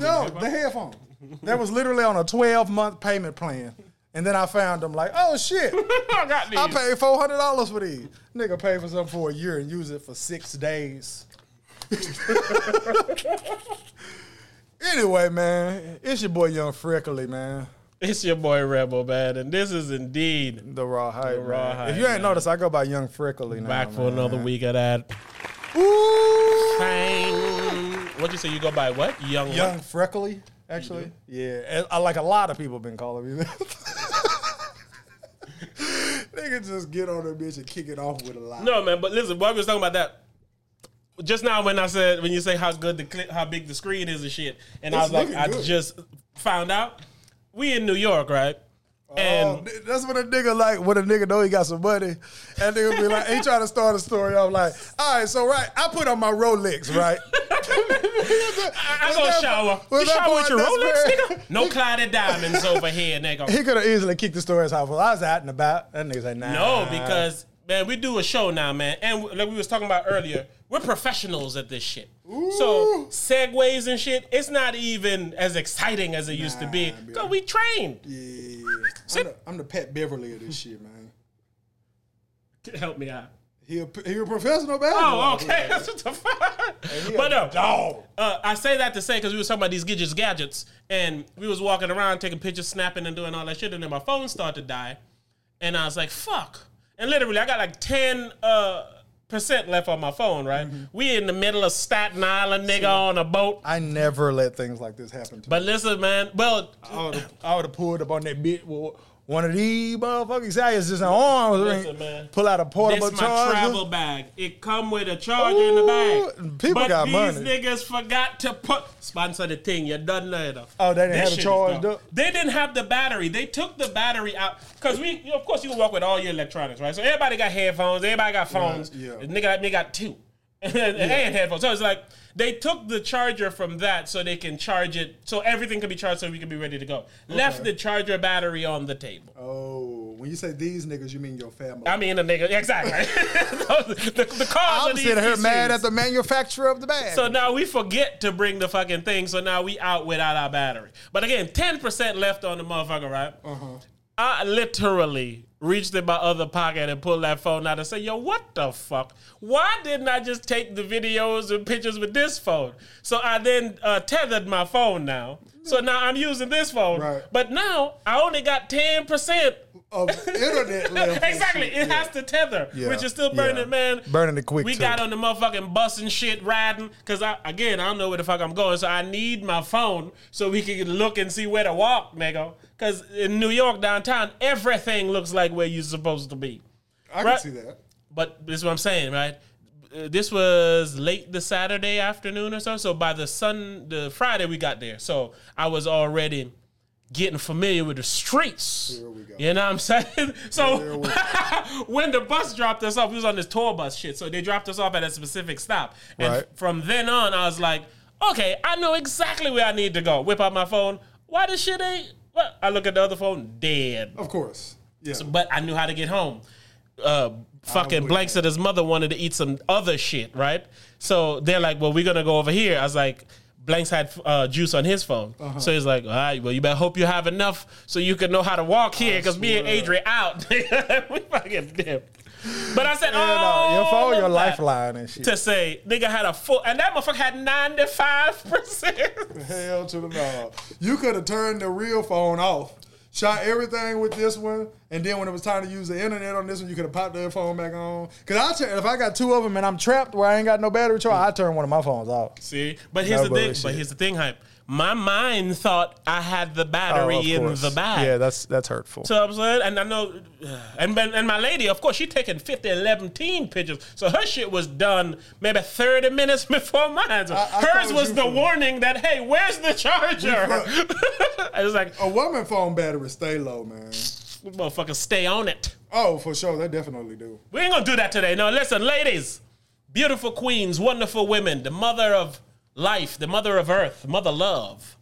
headphones. No, the headphones. that was literally on a 12 month payment plan. And then I found them like, oh shit, I got these. I paid four hundred dollars for these. Nigga paid for something for a year and use it for six days. anyway, man, it's your boy Young Freckly, man. It's your boy Rebel, man, and this is indeed The raw hype. The raw hype, if you ain't man. noticed, I go by Young Freckly now. back for man. another week of that. Ooh. Bang. What'd you say? You go by what? Young. Young What? Freckly, actually. Yeah, and I like a lot of people have been calling me that. Nigga just get on that bitch and kick it off with a lie. No, man. But listen, while we was talking about that, just now when I said when you say how good the clip, how big the screen is and shit, and I was like, looking I just found out we in New York, right? Oh, And th- that's what a nigga like when a nigga know he got some money. And nigga be like, he trying to start a story. I'm like, all right, so right, I put on my Rolex, right? I, go shower. You shower with your Rolex, nigga? No clouded diamonds over here, nigga. He could have easily kicked the story as how I was out and about. That nigga say, nah. No, because man, we do a show now, man, and like we was talking about earlier, we're professionals at this shit. So segues and shit, it's not even as exciting as it used to be Nah, because we trained. Yeah. I'm the, I'm the Pat Beverley of this shit, man. Help me out. He a, he a professional basketball Oh, okay. That's what the fuck. But no, dog. uh, I say that to say because we was talking about these gadgets, gadgets, and we was walking around taking pictures, snapping, and doing all that shit, and then my phone started to die, and I was like, "Fuck!" And literally, I got like ten uh, percent left on my phone. Right, Mm-hmm. we in the middle of Staten Island, nigga, on a boat. I never let things like this happen to me. But listen, man. Well, I would have I would have pulled up on that bitch with one of these how it's just an arm. Listen, man. Pull out a portable This my charger. travel bag. It come with a charger in the bag. People but got these money. niggas forgot to put sponsor the thing. You done later. Oh, they didn't This have it shit is charged dumb. up? They didn't have the battery. They took the battery out because we, you know, of course, you can walk with all your electronics, right? So everybody got headphones. Everybody got phones. yeah. Nigga, they got two. and headphones. So it's like they took the charger from that so they can charge it, so everything can be charged, so we can be ready to go. Left the charger battery on the table. Oh, when you say these niggas, you mean your family. I mean, the nigga, exactly. the, the cause I'm of these sitting here issues. mad at the manufacturer of the bag. So now we forget to bring the fucking thing. So now we out without our battery. But again, ten percent left on the motherfucker, right? Uh-huh. I literally reached in my other pocket and pulled that phone out and said, "Yo, what the fuck? Why didn't I just take the videos and pictures with this phone?" So I then uh, tethered my phone now. So now I'm using this phone. Right. But now I only got ten percent. of internet left. exactly. It has to tether, Yeah. which is still burning, Yeah. man. Burning it quick, We too. got on the motherfucking bus and shit riding because I again I don't know where the fuck I'm going, so I need my phone so we can look and see where to walk, nigga. Because in New York downtown, everything looks like where you're supposed to be. I can see that. But this is what I'm saying, right? Uh, this was late the Saturday afternoon or so. So by the sun, the Friday we got there. So I was already getting familiar with the streets. Here we go. You know what I'm saying? So when the bus dropped us off, we was on this tour bus shit. So they dropped us off at a specific stop. And Right. from then on, I was like, okay, I know exactly where I need to go. Whip out my phone. Why this shit ain't? What? I look at the other phone, dead Of course. Yeah. but I knew how to get home. Uh, fucking Blank said his mother wanted to eat some other shit, right? So they're like, "Well, we're gonna go over here." I was like, "Blanks had uh, juice on his phone," Uh-huh. so he's like, "All right, well, you better hope you have enough so you can know how to walk here, because me and. Adrian out, we fucking dipped." But I said, "Oh, no, your phone, your lifeline and shit. To say, nigga had a full, and that motherfucker had ninety five percent. Hell to the no. You could have turned the real phone off, shot everything with this one, and then when it was time to use the internet on this one, you could have popped the phone back on. Cause I turn, if I got two of them and I'm trapped where I ain't got no battery charge, I turn one of my phones off. See, but here's No the thing. bullshit. But here's the thing, hype. My mind thought I had the Oh, battery of in course. the bag. Yeah, that's that's hurtful. So I'm saying, and I know, and and my lady, of course, she taking 50, 11 teen pictures. So her shit was done maybe 30 minutes before mine. So I hers told was the warning that, hey, where's the charger? I was like, A woman phone battery stay low, man. motherfucker, stay on it. Oh, for sure, they definitely do. We ain't gonna do that today. No, listen, ladies, beautiful queens, wonderful women, the mother of life, the mother of earth, mother love.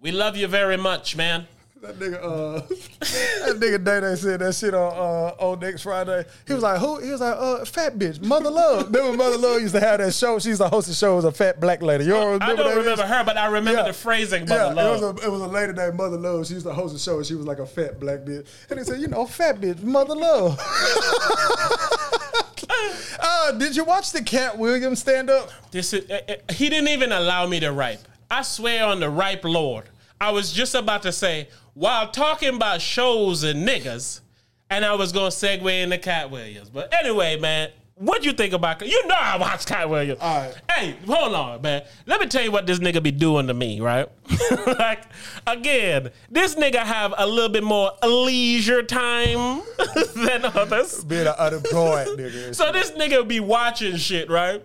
We love you very much, man. That nigga, uh, that nigga Day Day said that shit on uh, on next Friday. He was like, who? He was like, uh, fat bitch, Mother Love. Remember Mother Love used to have that show. She used to host the show as a fat black lady. You don't remember I don't remember bitch? her, but I remember Yeah. the phrasing. Yeah, love. it was a it was a lady named Mother Love. She used to host a show, and she was like a fat black bitch. And he said, you know, fat bitch, Mother Love. uh, did you watch the Katt Williams stand up? This is, uh, uh, he didn't even allow me to ripe. I swear on the ripe Lord. I was just about to say, while talking about shows and niggas, and I was gonna segue into Katt Williams. But anyway, man, what you think about? You know I watch Katt Williams. All right. Hey, hold on, man. Let me tell you what this nigga be doing to me, right? like, again, this nigga have a little bit more leisure time than others. Being an unemployed nigga. So this nigga be watching shit, right?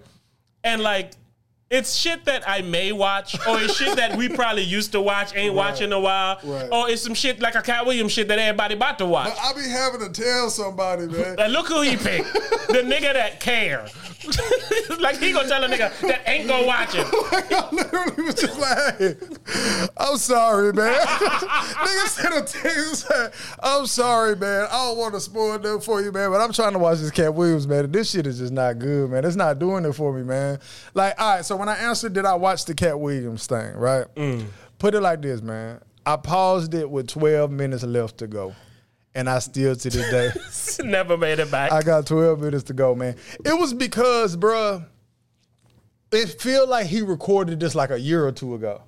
And like, it's shit that I may watch, or it's shit that we probably used to watch, ain't watching a while, Right. or it's some shit like a Katt Williams shit that everybody about to watch. I be having to tell somebody, man. And look who he picked, the nigga that care. like he gonna tell a nigga that ain't gonna watch him. I literally was just like, hey, I'm sorry, man. Nigga sent a text said, I'm sorry, man. I don't want to spoil them for you, man, but I'm trying to watch this Katt Williams, man. and This shit is just not good, man. It's not doing it for me, man. Like, all right, so when I answered, did I watch the Katt Williams thing, right? Mm. Put it like this, man. I paused it with 12 minutes left to go. And I still to this day. Never made it back. I got 12 minutes to go, man. It was because, bruh, it feel like he recorded this like a year or two ago.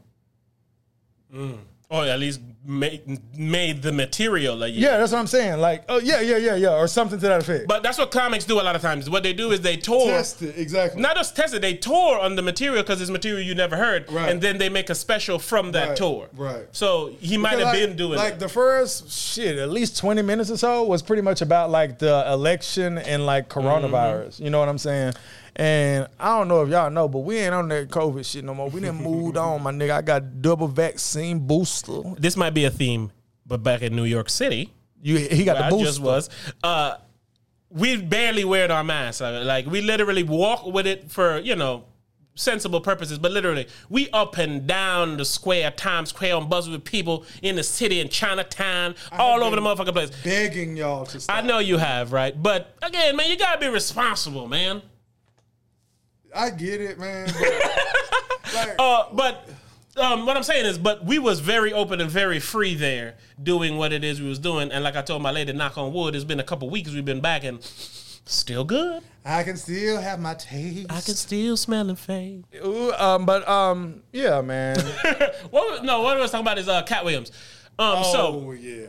or at least made, made the material a year. Yeah, that's what I'm saying. Like, oh yeah, yeah, yeah, yeah, or something to that effect. But that's what comics do a lot of times. What they do is they tour. Test it exactly. Not just test it, they tour on the material because it's material you never heard, Right. and then they make a special from that Right, tour. right. So he might have like, been doing like it. the first shit, at least 20 minutes or so was pretty much about like the election and like coronavirus. Mm-hmm. You know what I'm saying? And I don't know if y'all know, but we ain't on that COVID shit no more. We didn't moved on, my nigga. I got double vaccine booster. this might be a theme, but back in New York City, You he got the I booster. just was. Uh, we barely wear our masks. Uh, Like we literally walk with it for you know sensible purposes, but literally we up and down the square, Times Square, on buzz with people in the city in Chinatown, all over the motherfucking place. begging y'all to stop. I know you have, right? But again, man, you gotta be responsible, man. I get it, man. But, like, Uh, but um, what I'm saying is, but we was very open and very free there, doing what it is we was doing. And like I told my lady, knock on wood, it's been a couple weeks we've been back and still good. I can still have my taste. I can still smell and fade. Ooh, um, but um, yeah, man. What? was- No, what I was talking about is uh, Katt Williams. Um, oh yeah.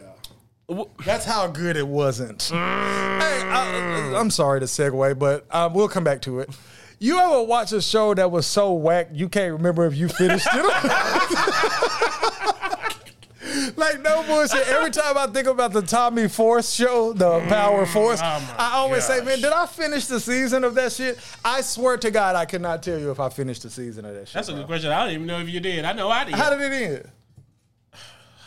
That's how good it wasn't. Hey, I, I'm sorry to segue, but uh, we'll come back to it. You ever watch a show that was so whack you can't remember if you finished it? like no bullshit. Every time I think about the Tommy Force show, the mm, Power oh Force, I always say, "Man, did I finish the season of that shit?" I swear to God, I could not tell you if I finished the season of that shit. that's a bro. good question. I don't even know if you did. I know I did. How did it end?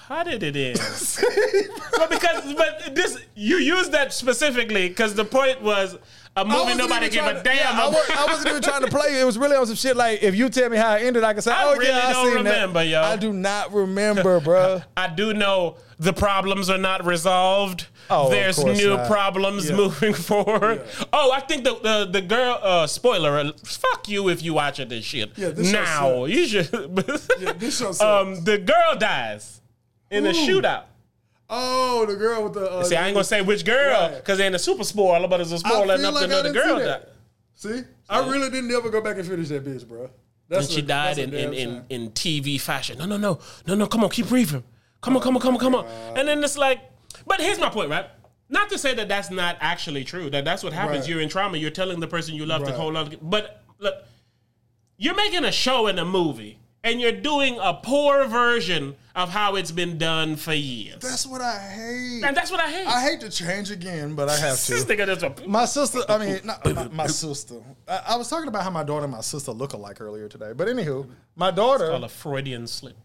How did it end? but because but this you used that specifically because the point was a movie nobody give a to- damn yeah, I, about. I wasn't even trying to play. It was really on some shit like if you tell me how it ended, I can say, I "Oh really yeah, I don't seen remember, that." yo. I do not remember, bro. I do know the problems are not resolved. Oh, There's new not. problems Yeah. moving forward. Oh, I think the the, the girl uh spoiler uh, fuck you if you watching this shit. Yeah, this now you should Yeah, this um the girl dies in a shootout. Oh, the girl with the. Uh, See, I ain't gonna say which girl because they ain't a super spoiler, but it's a spoiler feel enough like to the didn't girl died. that. See, I really didn't ever go back and finish that bitch, bro. That's And she died in, in, in, in TV fashion. No, no, no, no, no. Come on, keep breathing. Come on, come on, come on, come on. And then it's like, but here's my point, right? Not to say that that's not actually true. That that's what happens. Right. You're in trauma. You're telling the person you love to Right. hold on. But look, you're making a show and a movie, and you're doing a poor version of how it's been done for years. That's what I hate. and that's what I hate. I hate to change again, but I have this to. nigga just a, My sister, I mean, not, not my sister. I, I was talking about how my daughter and my sister look alike earlier today. But anywho, my daughter. called a Freudian slip.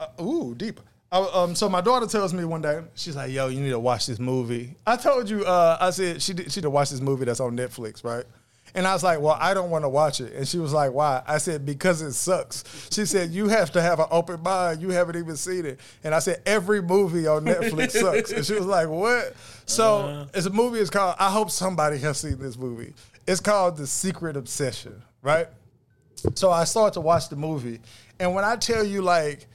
Uh, ooh, deep. I, um, so my daughter tells me one day, she's like, "Yo, you need to watch this movie." I told you, uh, I said she did, she to watch this movie that's on Netflix, right? And I was like, well, I don't want to watch it. And she was like, why? I said, because it sucks. She said, you have to have an open mind. You haven't even seen it. And I said, every movie on Netflix sucks. And she was like, what? So Uh-huh. it's a movie. It's called, I hope somebody has seen this movie. It's called The Secret Obsession, right? So I started to watch the movie. And when I tell you, like,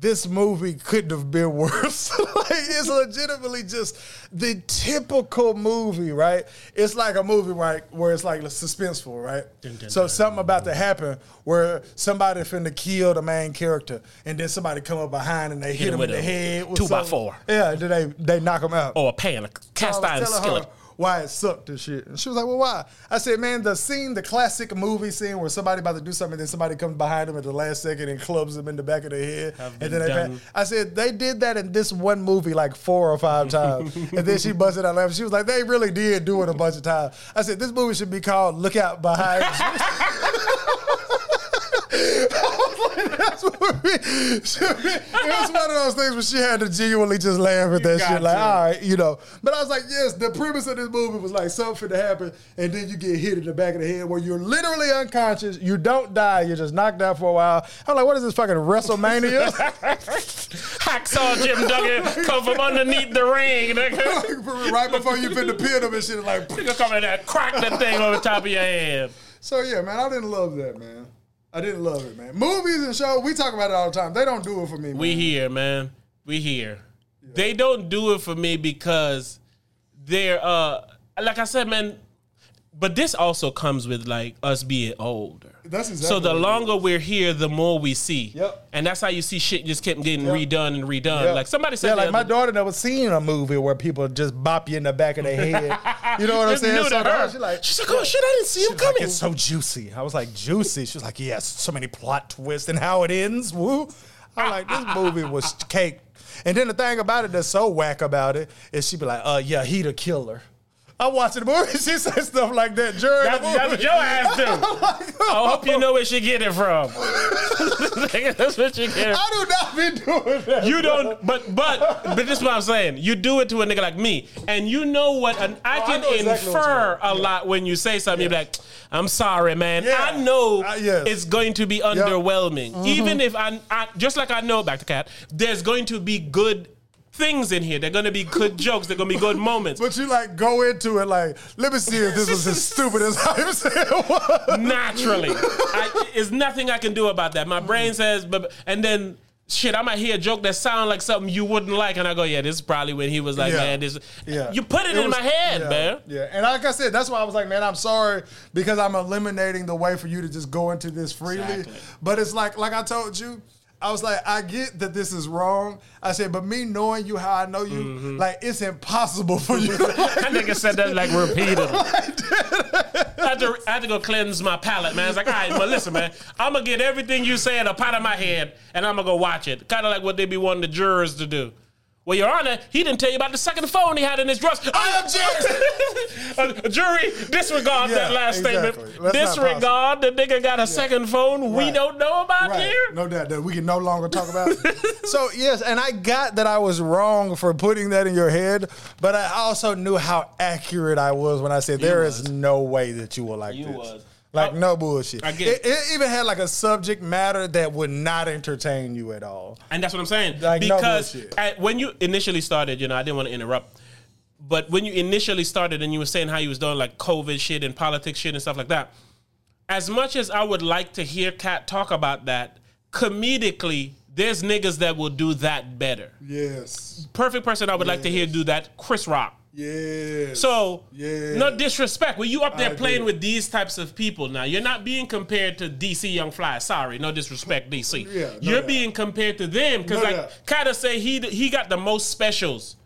this movie couldn't have been worse. like it's legitimately just the typical movie, right? It's like a movie right where it's like suspenseful, right? Dun, dun, so dun. something about to happen where somebody finna kill the main character, and then somebody come up behind and they hit, him him in with the a head with two by four. Yeah, then they they knock him out. Or a pan, a cast So iron was telling skillet. her why it sucked and shit. And she was like, well, why? I said, man, the scene, the classic movie scene where somebody about to do something and then somebody comes behind them at the last second and clubs them in the back of their head. And then they. I said, they did that in this one movie like four or five times. and then she busted out laughing. She was like, they really did do it a bunch of times. I said, this movie should be called Look Out Behind. That's what we, she- it was one of those things where she had to genuinely just laugh at that shit. Like, all right, you know. But I was like, yes, the premise of this movie was like something to happen, and then you get hit in the back of the head where you're literally unconscious. You don't die. You're just knocked out for a while. I'm like, what is this fucking WrestleMania? Hacksaw Jim Duggan come from underneath the ring. Nigga. right before you the pin up and shit. Like, Nigga come in there, crack that thing over the top of your head. so yeah, man, I didn't love that, man. I didn't love it, man. Movies and shows, we talk about it all the time. They don't do it for me. Man. We here, man. We here. They don't do it for me because they're uh like I said, man. But this also comes with like us being older. That's exactly So the longer we're here, the more we see. Yep. And that's how you see shit just kept getting Yep. redone and redone. Yeah. Like somebody said, yeah, like my daughter never seen a movie where people just bop you in the back of the head. You know what I'm saying? So her. she like, She's like, oh shit, I didn't see him was like, coming. it's so juicy. I was like, juicy. She's like, yes, so many plot twists and how it ends. Woo. I'm like, this movie was cake. And then the thing about it that's so whack about it is she be like, uh, yeah, he the killer. I'm watching the movie. She said stuff like that during That's, the movie. that's what your ass do. I hope you know where she get it from. that's what you get. I do not be doing that. You don't, but but but this is what I'm saying. You do it to a nigga like me, and you know what? An, I Oh, I can exactly you infer mean. a lot when you say something. You're like, "I'm sorry, man. Yeah. I know Uh, yes. it's going to be underwhelming, Mm-hmm. even if I, I just like I know back to Katt. There's going to be good things in here. They're to be good jokes. They're to be good moments. But you like go into it like, let me see if this was as stupid as I said it was. naturally. I, there's nothing I can do about that. My brain says, but and then shit, I might hear a joke that sounds like something you wouldn't like, and I go, yeah, this is probably when he was like, Yeah. man, this. Yeah. You put it, in was- my head, yeah, man. Yeah. And like I said, that's why I was like, man, I'm sorry because I'm eliminating the way for you to just go into this freely. Exactly. But it's like, like I told you, I was like, I get that this is wrong. I said, but me knowing you how I know you, Mm-hmm. like it's impossible for you. That nigga said that like repeatedly. I had, to, I had to go cleanse my palate, man. It's like, all right, but listen, man, I'm gonna get everything you said up out of my head, and I'm gonna go watch it. Kind of like what they be wanting the jurors to do. Well, Your Honor, he didn't tell you about the second phone he had in his drawers. I object. uh, jury, disregard Yeah, that last exactly. statement. That's disregard the nigga got a second phone we don't know about Right. here. No doubt that we can no longer talk about. it. so yes, and I got that I was wrong for putting that in your head, but I also knew how accurate I was when I said there is no way that you will like You this. was. Like I- no bullshit. I get it, it even had like a subject matter that would not entertain you at all. And that's what I'm saying. Like, no because bullshit. at, when you initially started, you know, I didn't want to interrupt, but when you initially started and you were saying how you was doing like COVID shit and politics shit and stuff like that, as much as I would like to hear Katt talk about that, comedically, there's niggas that will do that better. Yes. Perfect person I would like to hear do that, Chris Rock. Yes. So, Yeah. no disrespect. When you up there I playing agree. with these types of people now, you're not being compared to DC Young Fly. Sorry, no disrespect, DC. Yeah, no you're doubt. being compared to them because, No like, doubt. Kata say he he got the most specials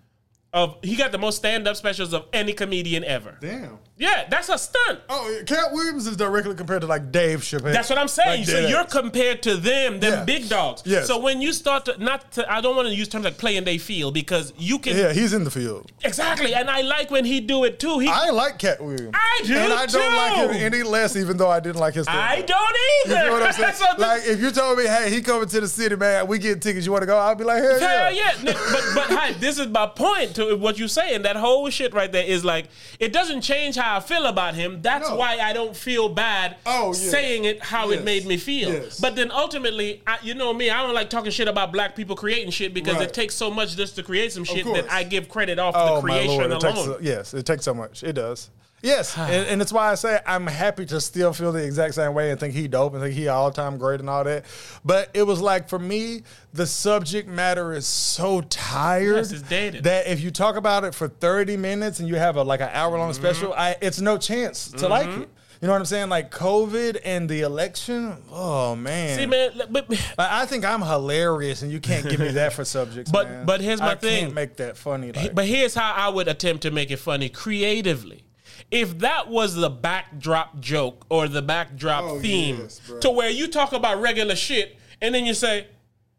of he got the most stand up specials of any comedian ever. Damn. Yeah, that's a stunt. Oh, Katt Williams is directly compared to like Dave Chappelle. That's what I'm saying. Like so you're compared to them, them Yeah. big dogs. Yes. So when you start to not to, I don't want to use terms like play and they feel because you can Yeah, he's in the field. exactly. And I like when he do it too. He I like Katt Williams. I do And I don't like him any less, even though I didn't like his. I don't either. You know what I'm saying? So like if you told me, hey, he coming to the city, man, we get tickets. You want to go? I'll be like, hell, Hell yeah. yeah. But but hi, this is my point to what you say, and that whole shit right there is like it doesn't change how I feel about him. That's No. why I don't feel bad Oh, yes. saying it how Yes. it made me feel. Yes. But then ultimately, I, you know me, I don't like talking shit about black people creating shit because Right. it takes so much just to create some shit that. I give credit off Oh the creation it alone. takes so- yes, it takes so much. It does. Yes, and, and it's why I say I'm happy to still feel the exact same way and think he dope and think he all time great and all that. But it was like for me, the subject matter is so tired Yes, it's dated. that if you talk about it for 30 minutes and you have a like an hour Mm-hmm. long special, I it's no chance to like it. You know what I'm saying? Like COVID and the election. Oh man. See, man, but, Like, I think I'm hilarious, and you can't give me that for subjects. But- man. but here's my I thing. Can't make that funny. Like, But here's how I would attempt to make it funny creatively. If that was the backdrop joke or the backdrop Oh, theme yes, to where you talk about regular shit and then you say,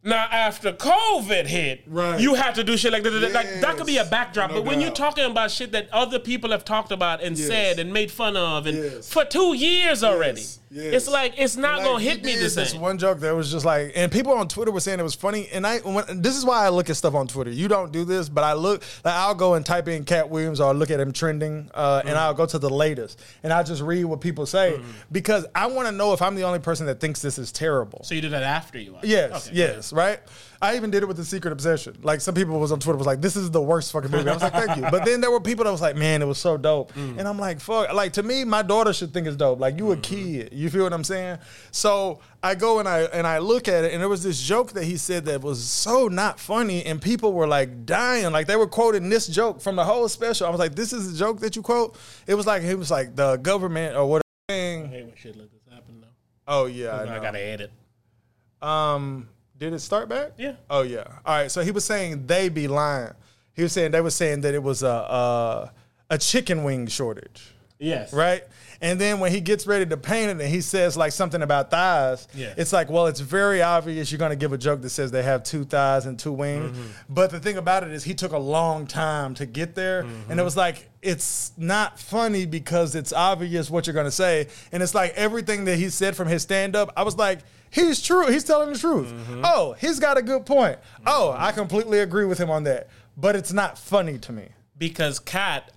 now after COVID hit, Right. you have to do shit like that. Like that could be a backdrop. no but when you're talking about shit that other people have talked about and Yes. said and made fun of and Yes. for two years already, yes. it's like it's not Like, gonna hit me did the This same. one joke that was just like, and people on Twitter were saying it was funny. And I, when, this is why I look at stuff on Twitter. You don't do this, but I look, like I'll go and type in Katt Williams or look at him trending, uh, and I'll go to the latest and I'll just read what people say because I want to know if I'm the only person that thinks this is terrible. so you do that after you watch. Yes, Okay, yes, right. I even did it with the Secret Obsession. Like some people was on Twitter was like, "This is the worst fucking movie." I was like, "Thank you," but then there were people that was like, "Man, it was so dope," Mm. and I'm like, "Fuck!" Like to me, my daughter should think it's dope. Like you a Mm-hmm. kid, you feel what I'm saying? So I go and I and I look at it, and there was this joke that he said that was so not funny, and people were like dying, like they were quoting this joke from the whole special. I was like, "This is a joke that you quote?" It was like it was like the government or whatever. I hate when shit like this happen though. Oh yeah, I I, gotta edit. Um, did it start back? Yeah. Oh yeah. All right. So he was saying they be lying. He was saying they were saying that it was a a, a chicken wing shortage, Yes. right? And then when he gets ready to paint it and he says like something about thighs, Yeah. it's like, well, it's very obvious you're gonna give a joke that says they have two thighs and two wings. Mm-hmm. But the thing about it is he took a long time to get there. Mm-hmm. And it was like it's not funny because it's obvious what you're gonna say. And it's like everything that he said from his stand-up, I was like, he's true, he's telling the truth. Mm-hmm. Oh, he's got a good point. Oh, I completely agree with him on that. But it's not funny to me. because Katt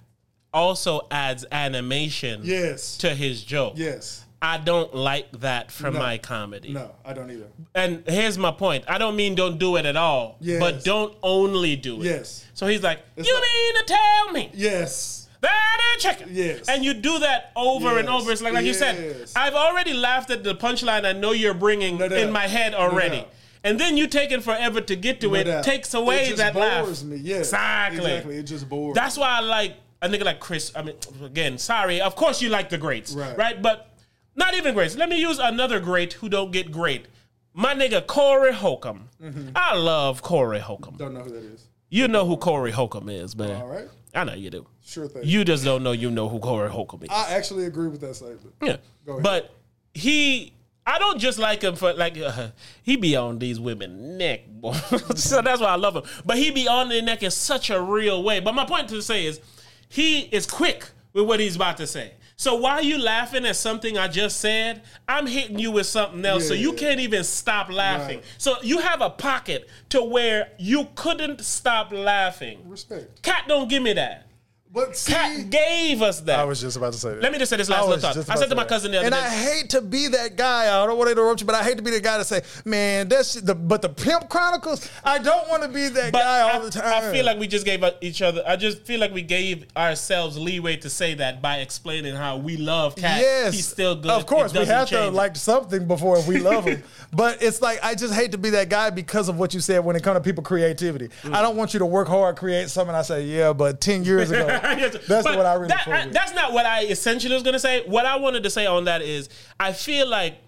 also adds animation Yes. to his joke. Yes. I don't like that for my comedy. No, I don't either. And here's my point. I don't mean don't do it at all, Yes. but don't only do it. Yes. So he's like, It's "You like- mean to tell me Yes. That a chicken?" Yes. And you do that over and over. It's like, like you said, I've already laughed at the punchline. I know you're bringing No in my head already. doubt. and then you take it forever to get to No it. doubt. Takes away it just that bores laugh. me. Yes. Exactly. Exactly. It just bores. Me. That's why I like a nigga like Chris. I mean, again, sorry. Of course you like the greats, Right. right? But not even greats. Let me use another great who don't get great. My nigga Corey Holcomb. Mm-hmm. I love Corey Holcomb. don't know who that is. You know who Corey Holcomb is, man. All right. I know you do. Sure thing. You just don't know you know who Corey Holcomb is. I actually agree with that statement. yeah. Go ahead. But he I don't just like him for like uh, he be on these women neck, boy. so that's why I love him. But he be on their neck in such a real way. But my point to say is, he is quick with what he's about to say. So while you laughing at something I just said, I'm hitting you with something else. So you Yeah. can't even stop laughing. Right. So you have a pocket to where you couldn't stop laughing. Respect. Katt don't give me that. But see, Katt gave us that. I was just about to say that. Let me just say this last was little thought. I said to my say cousin the other day. and day. I hate to be that guy. I don't want to interrupt you, but I hate to be the guy to say, "Man, that's the." But the Pimp Chronicles, I don't want to be that But guy all I, the time. I feel like we just gave each other. I just feel like we gave ourselves leeway to say that by explaining how we love Katt. Yes, he's still good. Of course, we doesn't have to change. like something before we love him. but it's like I just hate to be that guy because of what you said when it comes to people creativity. Mm. I don't want you to work hard, create something. I say, yeah, but ten years ago, Yes, that's but what I really that- I- That's not what I essentially was gonna say. What I wanted to say on that is, I feel like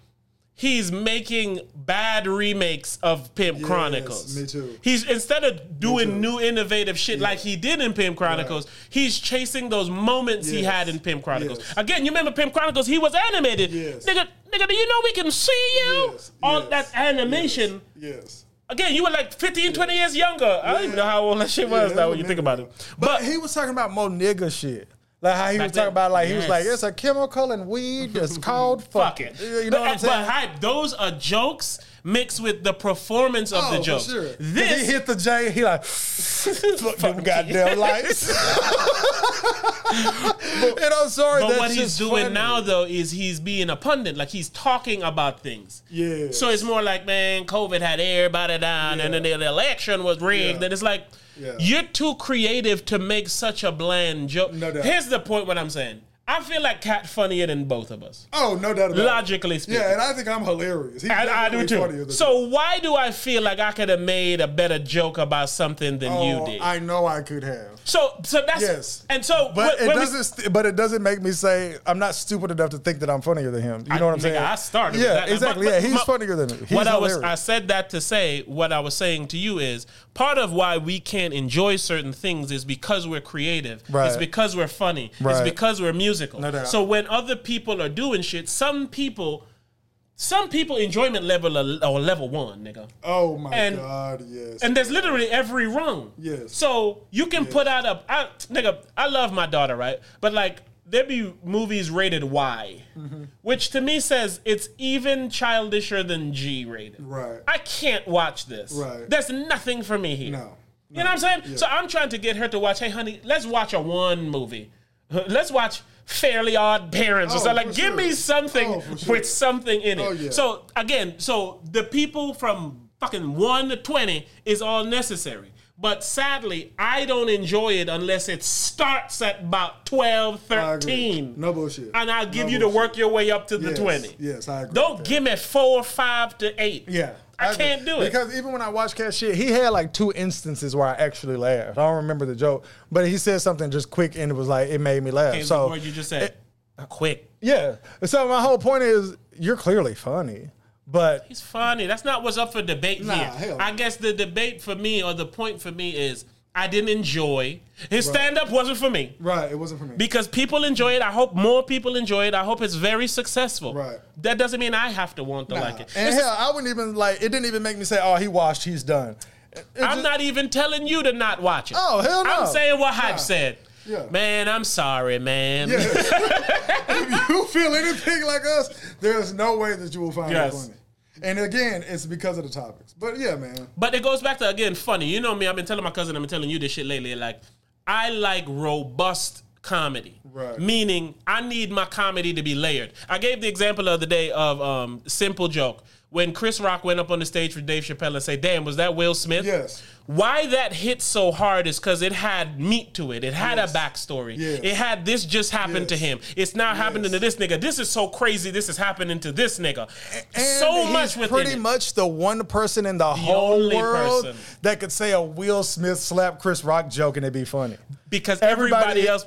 he's making bad remakes of Pimp Chronicles. me too. He's instead of doing new innovative shit like he did in Pimp Chronicles, he's chasing those moments he had in Pimp Chronicles. Yes. Again, you remember Pimp Chronicles? He was animated. Yes. Nigga, nigga, do you know we can see you Yes, on yes, that animation? yes. Again, you were like 15, 20 years younger. I don't even know how old that shit was now when you think about it. But, But, he was talking about more nigga shit. Like how he was Back talking about, like he was like, it's a chemical and weed that's called fuck fucking. it. You know but, what I'm saying? but hype, those are jokes mixed with the performance of Oh, the joke. sure. 'Cause This he hit the J, he like fuck them goddamn lights. and I'm sorry. But that's what he's just doing funny. now, though, is he's being a pundit. Like he's talking about things. Yeah. So it's more like, man, COVID had everybody down, and then the election was rigged, Yeah. and it's like, Yeah. you're too creative to make such a bland joke. No doubt. Here's the point: what I'm saying. I feel like Katt funnier than both of us, Oh, no doubt about it. logically speaking. Yeah, and I think I'm hilarious. He's I, I do too. So why do I feel like I could have made a better joke about something than Oh, you did? I know I could have. so, so that's Yes. And so, But when- it when we- doesn't. st- but it doesn't make me say I'm not stupid enough to think that I'm funnier than him. You know what I'm nigga, saying? I started. with Yeah, that. exactly. Yeah, he's my- funnier than me. He's what I was, hilarious. I said that to say what I was saying to you is part of why we can't enjoy certain things is because we're creative. It's Right. because we're funny. It's Right. because we're musical. No doubt. So when other people are doing shit, some people, some people enjoyment level are, are level one, nigga. oh my and- god, yes. And there's literally every rung. Yes. So you can put out a I, nigga. I love my daughter, right? But like there be movies rated Y, Mm-hmm. which to me says it's even childisher than G rated. Right. I can't watch this. Right. There's nothing for me here. No. You know what I'm saying? So I'm trying to get her to watch. Hey, honey, let's watch a one movie. Let's watch Fairly Odd Parents or Oh, something. Like, give me something Oh, sure. with something in it. Oh, yeah. So again, so the people from fucking one to twenty is all necessary. But sadly, I don't enjoy it unless it starts at about 12, 13. No bullshit. And I'll give No you to work your way up to the Yes, 20. Yes, I agree. Don't give me four, five to eight. Yeah. I agree. can't do it. Because even when I watch Katt shit, he had like two instances where I actually laughed. I don't remember the joke, but he said something just quick and it was like it made me laugh. Here's so the word you just said. Quick. yeah. So my whole point is you're clearly funny, but He's funny. That's not what's up for debate Nah, here. I guess the debate for me or the point for me is I didn't enjoy his stand up wasn't for me. right, it wasn't for me. Because people enjoy it. I hope more people enjoy it. I hope it's very successful. Right. That doesn't mean I have to want to Nah. like it. And hell, I wouldn't even like. It didn't even make me say, "Oh, he washed, he's done." It- it I'm just- not even telling you to not watch it. Oh, hell no. I'm saying what Hype Nah. said. Yeah. Man, I'm sorry, man. Yeah. if you feel anything like us, there's no way that you will find Yes. it funny. And again, it's because of the topics. But yeah, man. But it goes back to again funny. You know me. I've been telling my cousin. I've been telling you this shit lately. Like I like robust comedy. Right. Meaning I need my comedy to be layered. I gave the example of the other day of um, simple joke when Chris Rock went up on the stage for Dave Chappelle and say, "Damn, was that Will Smith?" Yes. Why that hit so hard is because it had meat to it. It had Yes. a backstory. Yes. It had this just happened to him. It's now happening to this nigga. This is so crazy. This is happening to this nigga. And so much within pretty it. much the one person in the, whole world person. that could say a Will Smith slap Chris Rock joke and it'd be funny. because Everybody- everybody, else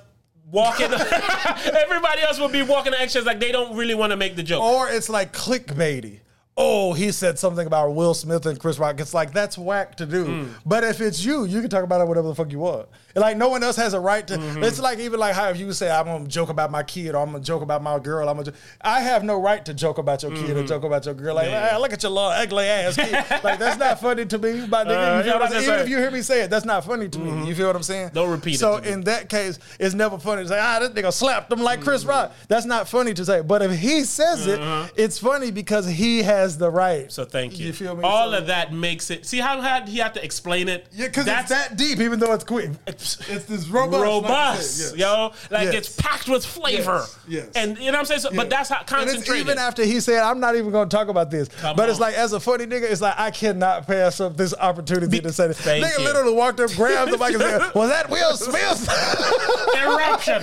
walking everybody else will be walking the extras like they don't really want to make the joke. Or it's like clickbaity. Oh, he said something about Will Smith and Chris Rock. It's like that's whack to do. Mm. But if it's you, you can talk about it whatever the fuck you want. And like no one else has a right to. Mm-hmm. It's like even like how if you say I'm gonna joke about my kid or I'm gonna joke about my girl. I'm gonna. jo- I have no right to joke about your kid or joke about your girl. Like Mm-hmm. Yeah. "Ah, look at your little ugly ass kid. like that's not funny to me. My nigga, Uh, you feel yeah, what I'm that's saying? Even if you hear me say it, that's not funny to me. You feel what I'm saying? Don't repeat it So to me. in that case, it's never funny to say, ah, this nigga slapped him like Mm-hmm. Chris Rock. That's not funny to say. But if he says it, it's funny because he has the right. So thank you. You feel me? All So- of that makes it. See how had he had to explain it? Yeah, because it's that deep, even though it's quick. It's this robust. like robust, said, yes. yo. Like Yes. it's packed with flavor. Yes, yes. And you know what I'm saying? So, But that's how concentrated. even after he said, "I'm not even going to talk about this," Come but it's like as a funny nigga, it's like I cannot pass up this opportunity to say this. Nigga you. literally walked up, grabbed the mic, and said, "Was that Will Smith?" eruption.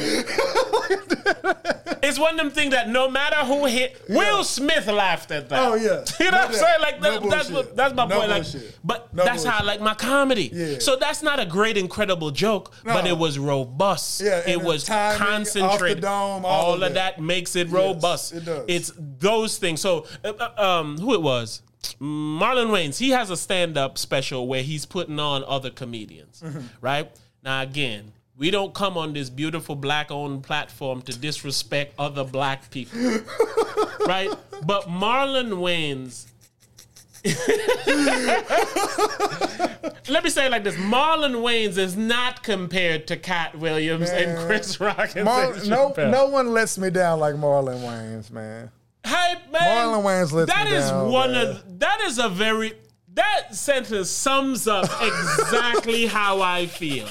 it's one of them things that no matter who hit, Will Smith laughed at that. Oh, yeah. you know No what I'm saying? Like No that, that's what, that's my No point. Like, but No that's how I like my comedy. Yeah. So that's not a great, incredible joke, but it was robust. Yeah, it was timing, off the concentrated. dome, all all of of that. that makes it robust. it does. It's those things. So, uh, uh, um, who it was? Marlon Wayans. He has a stand-up special where he's putting on other comedians. Mm-hmm. Right now, again. We don't come on this beautiful black-owned platform to disrespect other black people, right? But Marlon Wayans Let me say it like this: Marlon Wayans is not compared to Katt Williams and Chris Rock. And Mar- no, no one lets me down like Marlon Wayans, man. hype man. Marlon Wayans lets That me is down, one man. of that is a very that sentence sums up exactly how I feel.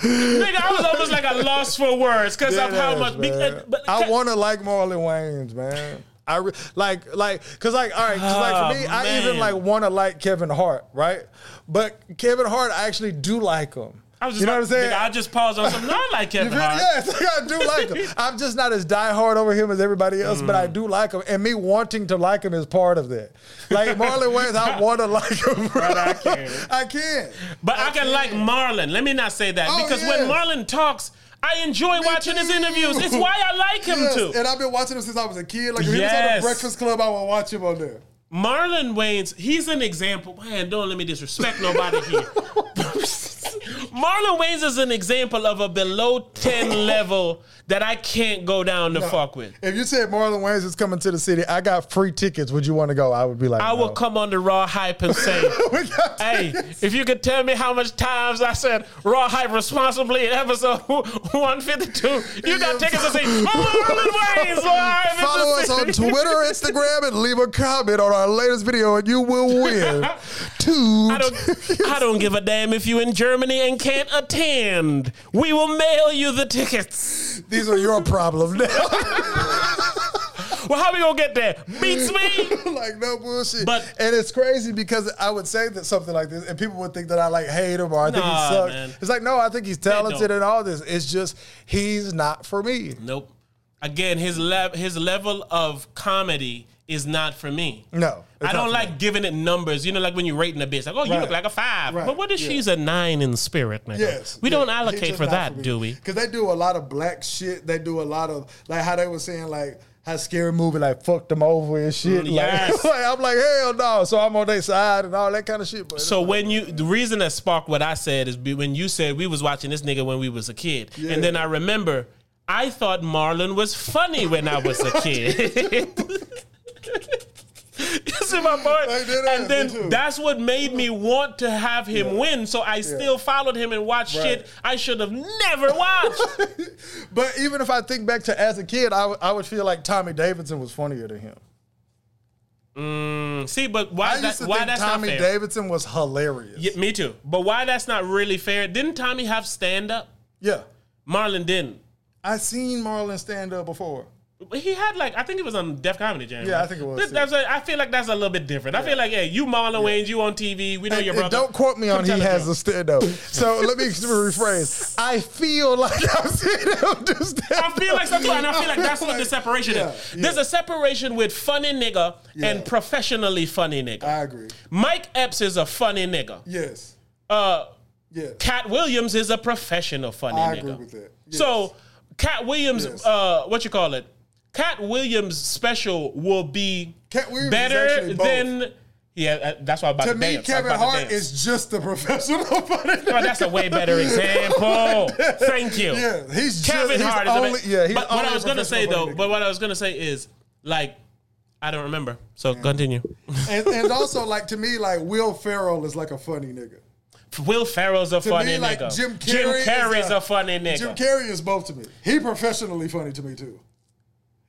Nigga, I was almost like a loss for words because of how much. be- man. uh, but, I want to like Marlon Wayans, man. I re- like like cause like all right, cause like for me, Oh, I even like want to like Kevin Hart, right? But Kevin Hart, I actually do like him. I was just you know what I'm saying? nigga, I just paused on something. No, I like Kevin? Hart. Yes, I do like him. I'm just not as diehard over him as everybody else, but I Mm. do like him. And me wanting to like him is part of that. Like Marlon Wayans, I want to like him. Bro. But I can't. I can't. But I can like Marlon. Let me not say that Oh, because yes. when Marlon talks, I enjoy watching his interviews. It's why I like him Yes, too. And I've been watching him since I was a kid. Like if he was on the Breakfast Club, I would watch him on there. Marlon Wayans, he's an example. Man, don't let me disrespect nobody here. Marlon Wayans is an example of a below 10 level that I can't go down to fuck with. If you said Marlon Wayans is coming to the city, I got free tickets. Would you want to go? I would be like, I will no. come on the Raw Hype and say, hey, tickets. if you could tell me how much times I said Raw Hype responsibly in episode 152, you got tickets to see Marlon Wayans live. Follow us on. Twitter, Instagram, and leave a comment on our latest video, and you will win two. I don't, I don't give a damn if you in Germany and can't attend. We will mail you the tickets. These are your problem now. Well, how are we gonna get there? Beats me. like no bullshit. But- and it's crazy because I would say that something like this, and people would think that I like hate him or I think Nah, he sucks. man. It's like no, I think he's talented and all this. It's just he's not for me. Nope. Again, his lev- his level of comedy is not for me. No, I don't like me. giving it numbers. You know, like when you're rating a bitch, like, oh, you Right. look like a five. Right. But what if Yeah. she's a nine in spirit, nigga? Yes, We yeah. don't allocate for that, me. do we? Because they do a lot of black shit. They do a lot of like how they were saying like how scary movie like fucked them over and shit. Mm, Like, yes. like, I'm like hell no. So I'm on their side and all that kind of shit. But So when you, the reason that sparked what I said is when you said we was watching this nigga when we was a kid, Yeah. and then I remember I thought Marlon was funny when I was a kid. you see my point? And then that's what made me want to have him win. So I still followed him and watched Right. shit I should have never watched. but even if I think back to as a kid, I would- feel like Tommy Davidson was funnier than him. Mm, see, but why? I that, why that's Tommy not fair? Davidson was hilarious. Yeah, me too. But why that's not really fair? Didn't Tommy have stand up? yeah. Marlon didn't. I seen Marlon stand up before. He had like I think it was on Def Comedy Jam. Yeah, right? I think it was, That- too. that's a- I feel like that's a little bit different. I feel like, yeah, you Marlon Wayans, you on TV, we know And- your brother. don't quote me on he has a stand up. So let me rephrase. I feel like I've seen him do stand I feel like something, and I feel like that's what the separation yeah, is. yeah. There's a separation with funny nigga Yeah. and professionally funny nigga. I agree. Mike Epps is a funny nigga. Yes. Uh, Yeah. Katt Williams is a professional funny I nigga. agree with that. Yes. So, Katt Williams, Yes. uh, what you call it? Katt Williams' special will be Katt Williams better than. Yeah, uh, that's why I'm about to, to me, dance. Kevin Hart is just a professional funny. That's a way better example. Thank you. Yeah, he's Kevin just, Hart he's is only, a, yeah. He's but what I was gonna say though, but what I was gonna say is like I don't remember. So continue. and, and also like to me, like Will Ferrell is like a funny nigga. Will Ferrell's a To funny me, like nigga. Jim Carrey, Jim Carrey's is a, funny nigga. Jim Carrey is both to me. He professionally funny to me too.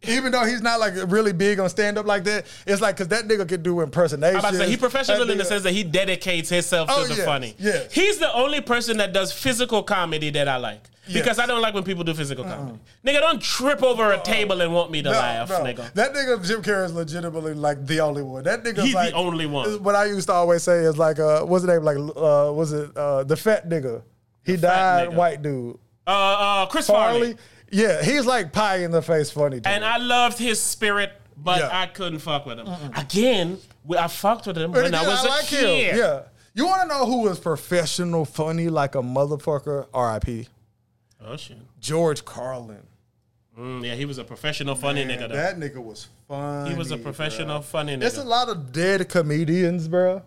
Even though he's not like really big on stand up like that, it's like because that nigga could do impersonations. I'm about to say he professional That in the sense that he dedicates himself Oh, to the yes, funny. yes. He's the only person that does physical comedy that I like. Because Yes. Uh-uh. I don't like when people do physical comedy. Nigga, don't trip over a table and want me to No, laugh, no. nigga. That nigga Jim Carrey is legitimately like the only one. That nigga He's the only one. What I used to always say is like, uh, what's his name? Like, uh, was it uh, the fat nigga? He died, nigga. white dude. Uh, uh, Chris Farley. Farley. Yeah, he's like pie in the face funny. To And. I loved his spirit, but Yeah. I couldn't fuck with him. Again, I fucked with him But when I was a like kid. him. Yeah. You want to know who was professional funny like a motherfucker? R.I.P. Oh shit. George Carlin. Mm, yeah, he was a professional funny Man, nigga. Though. that nigga was funny. he was a professional bruh. funny nigga. There's a lot of dead comedians, bro,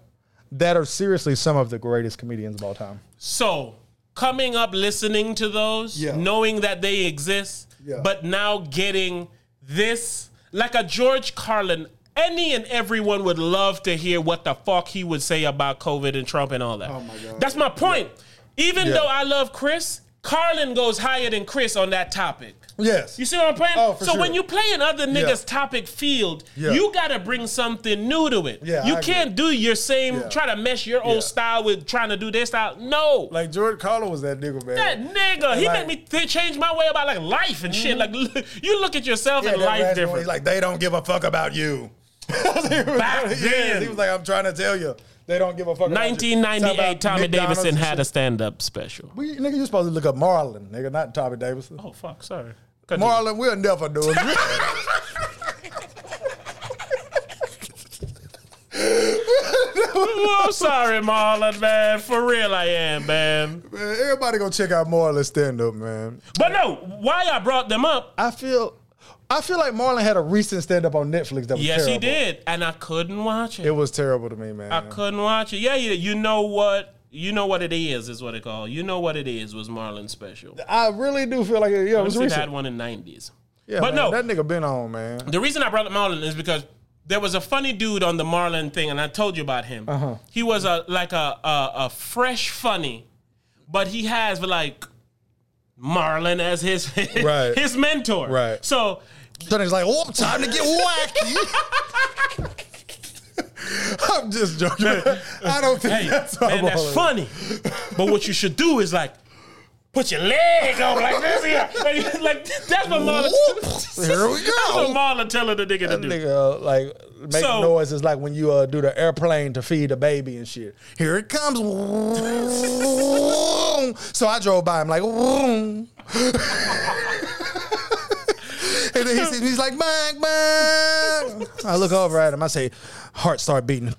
that are seriously some of the greatest comedians of all time. So coming up, listening to those, Yeah. knowing that they exist, Yeah. but now getting this, like a George Carlin. Any and everyone would love to hear what the fuck he would say about COVID and Trump and all that. Oh my God. That's my point. Even Yeah. though I love Chris, Carlin goes higher than Chris on that topic. Yes. You see what I'm playing? Oh, so sure. when you play in other niggas' topic field, Yeah. you gotta bring something new to it. Yeah, you I can't do your same, Yeah. try to mesh your old Yeah. style with trying to do their style. No. like George Carlin was that nigga, man. that nigga, he like- made me th- change my way about like life and shit. Mm-hmm. Like you look at yourself Yeah, and life different. He's like, they don't give a fuck about you. Back Yes, then. he was like, I'm trying to tell you, they don't give a fuck. about you. Talking 1998, Tommy McDonald's Davidson had a stand-up special. We, nigga, you supposed to look up Marlon, nigga, not Tommy Davidson. Oh fuck, sorry. Continue. Marlon, we'll never do it. Ooh, I'm sorry, Marlon, man. For real, I am, man. man, everybody go check out Marlon stand up, man. But no, why I brought them up? I feel, I feel like Marlon had a recent stand up on Netflix that was Yes, terrible. he did, and I couldn't watch it. It was terrible to me, man. I couldn't watch it. Yeah, you, you know what? You know what it is, is what it called. You know what it is was Marlon's special. I really do feel like it, yeah, it was He had one in '90s. Yeah, but man, no, that nigga been on, man. The reason I brought up Marlon is because there was a funny dude on the Marlon thing, and I told you about him. Uh-huh. He was a like a, a a fresh funny, but he has like Marlon as his Right. his mentor. Right. So So he's like, oh, time to get wacky. I'm just joking. I don't think hey, that's man, that's funny. But what you should do is like. Put your leg on like this here. Like, like, that's what. Whoop. Here we That's what go. Marlon telling the nigga to That do. nigga uh, like make So- noises like when you uh, do the airplane to feed a baby and shit. Here it comes. so I drove by him like. And he's like, bang, bang. I look over at him. I say, heart start beating.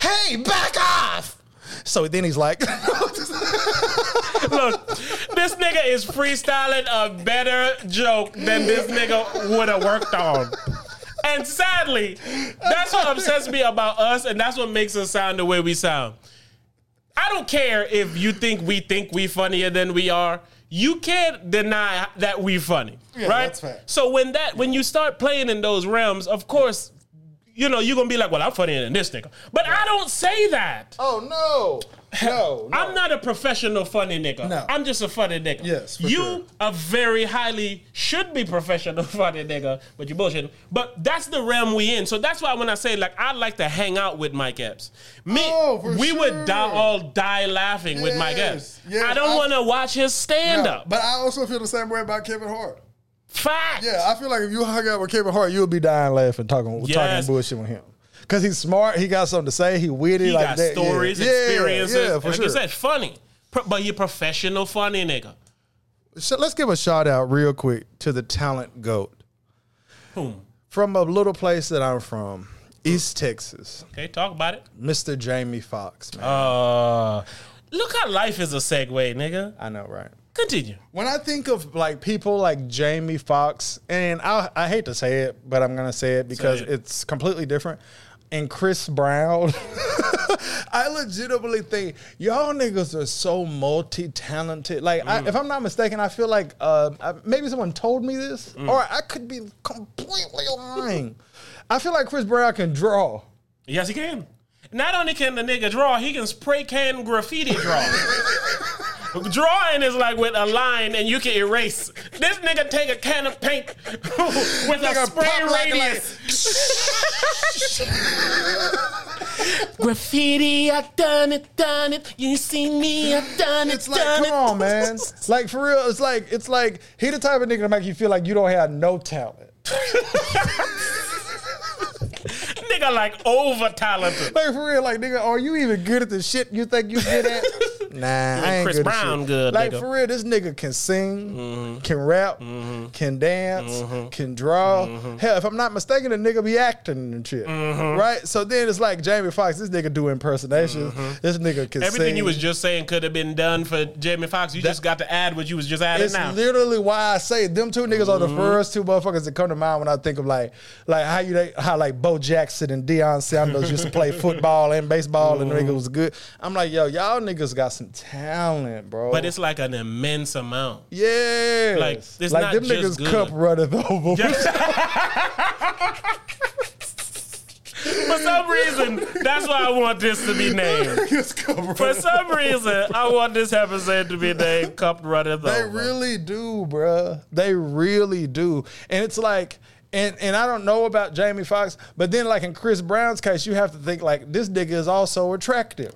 Hey, back off! So then he's like, Look, this nigga is freestyling a better joke than this nigga would have worked on. And sadly, that's what upsets me about us, and that's what makes us sound the way we sound. I don't care if you think we think we funnier than we are. You can't deny that we funny, right? that's fact. So when that when you start playing in those realms, of course, you know you're gonna be like, "Well, I'm funnier than this nigga," but I don't say that. oh no. No, no. I'm not a professional funny nigga. No. I'm just a funny nigga. Yes, you sure. a very highly should be professional funny nigga, but you bullshit. But that's the realm we in. So that's why when I say like I like to hang out with Mike Epps. Me, Oh, we would die, all die laughing with Mike Epps. Yes, yes, I don't want to watch his stand No, up. But I also feel the same way about Kevin Hart. Fact. Yeah, I feel like if you hung out with Kevin Hart, you'll be dying laughing, talking, Yes. talking bullshit with him. Cause he's smart, he got something to say, he witty, He like got that. Yeah. stories, Yeah, experiences. Yeah, and for like sure. you said, funny. But you professional funny nigga. So let's give a shout out real quick to the talent goat Whom? from a little place that I'm from, East Texas, Okay, talk about it. Mr. Jamie Foxx. Man, Uh, look how life is a segue, nigga. I know, right? Continue. When I think of like people like Jamie Foxx, and I, I hate to say it, but I'm gonna say it because it. it's completely different. And Chris Brown, I legitimately think y'all niggas are so multi-talented. Like, I, if I'm not mistaken, I feel like uh, I- maybe someone told me this, or I could be completely lying. I feel like Chris Brown can draw. Yes, he can. Not only can the nigga draw, he can spray can graffiti draw. Drawing is like with a line and you can erase. This nigga take a can of paint with a spray pop like- radius. graffiti, I done it, done it. You see me, I done it, It's like, done come on, man. Like for real, it's like it's like he the type of nigga to make you feel like you don't have no talent. Nigga like over talented. Like for real, like nigga, are you even good at the shit you think you good at? Nah, I ain't Chris good Brown good, Like nigga. Mm-hmm. for real, this nigga can sing, can rap, can dance, can draw. Mm-hmm. Hell, if I'm not mistaken, the nigga be acting and shit, Mm-hmm. right? So then it's like Jamie Foxx. This nigga do impersonations. This nigga can Everything sing. you was just saying could have been done for Jamie Foxx. You just got to add what you was just adding It's now. literally why I say them two niggas are Mm-hmm. the first two motherfuckers that come to mind when I think of like like how you how like Bo Jackson and Deion Sanders used to play football and baseball and the nigga was good. I'm like, yo, y'all niggas got some talent, bro. but it's like an immense amount. yeah, like, it's like not them just niggas good. cup runneth over. For some reason, that's why I want this to be named. For some reason, I want this episode to be named "Cup Runneth They Over." really do, bruh. They really do. And it's like, and and I don't know about Jamie Foxx, but then like in Chris Brown's case, you have to think like this nigga is also attractive.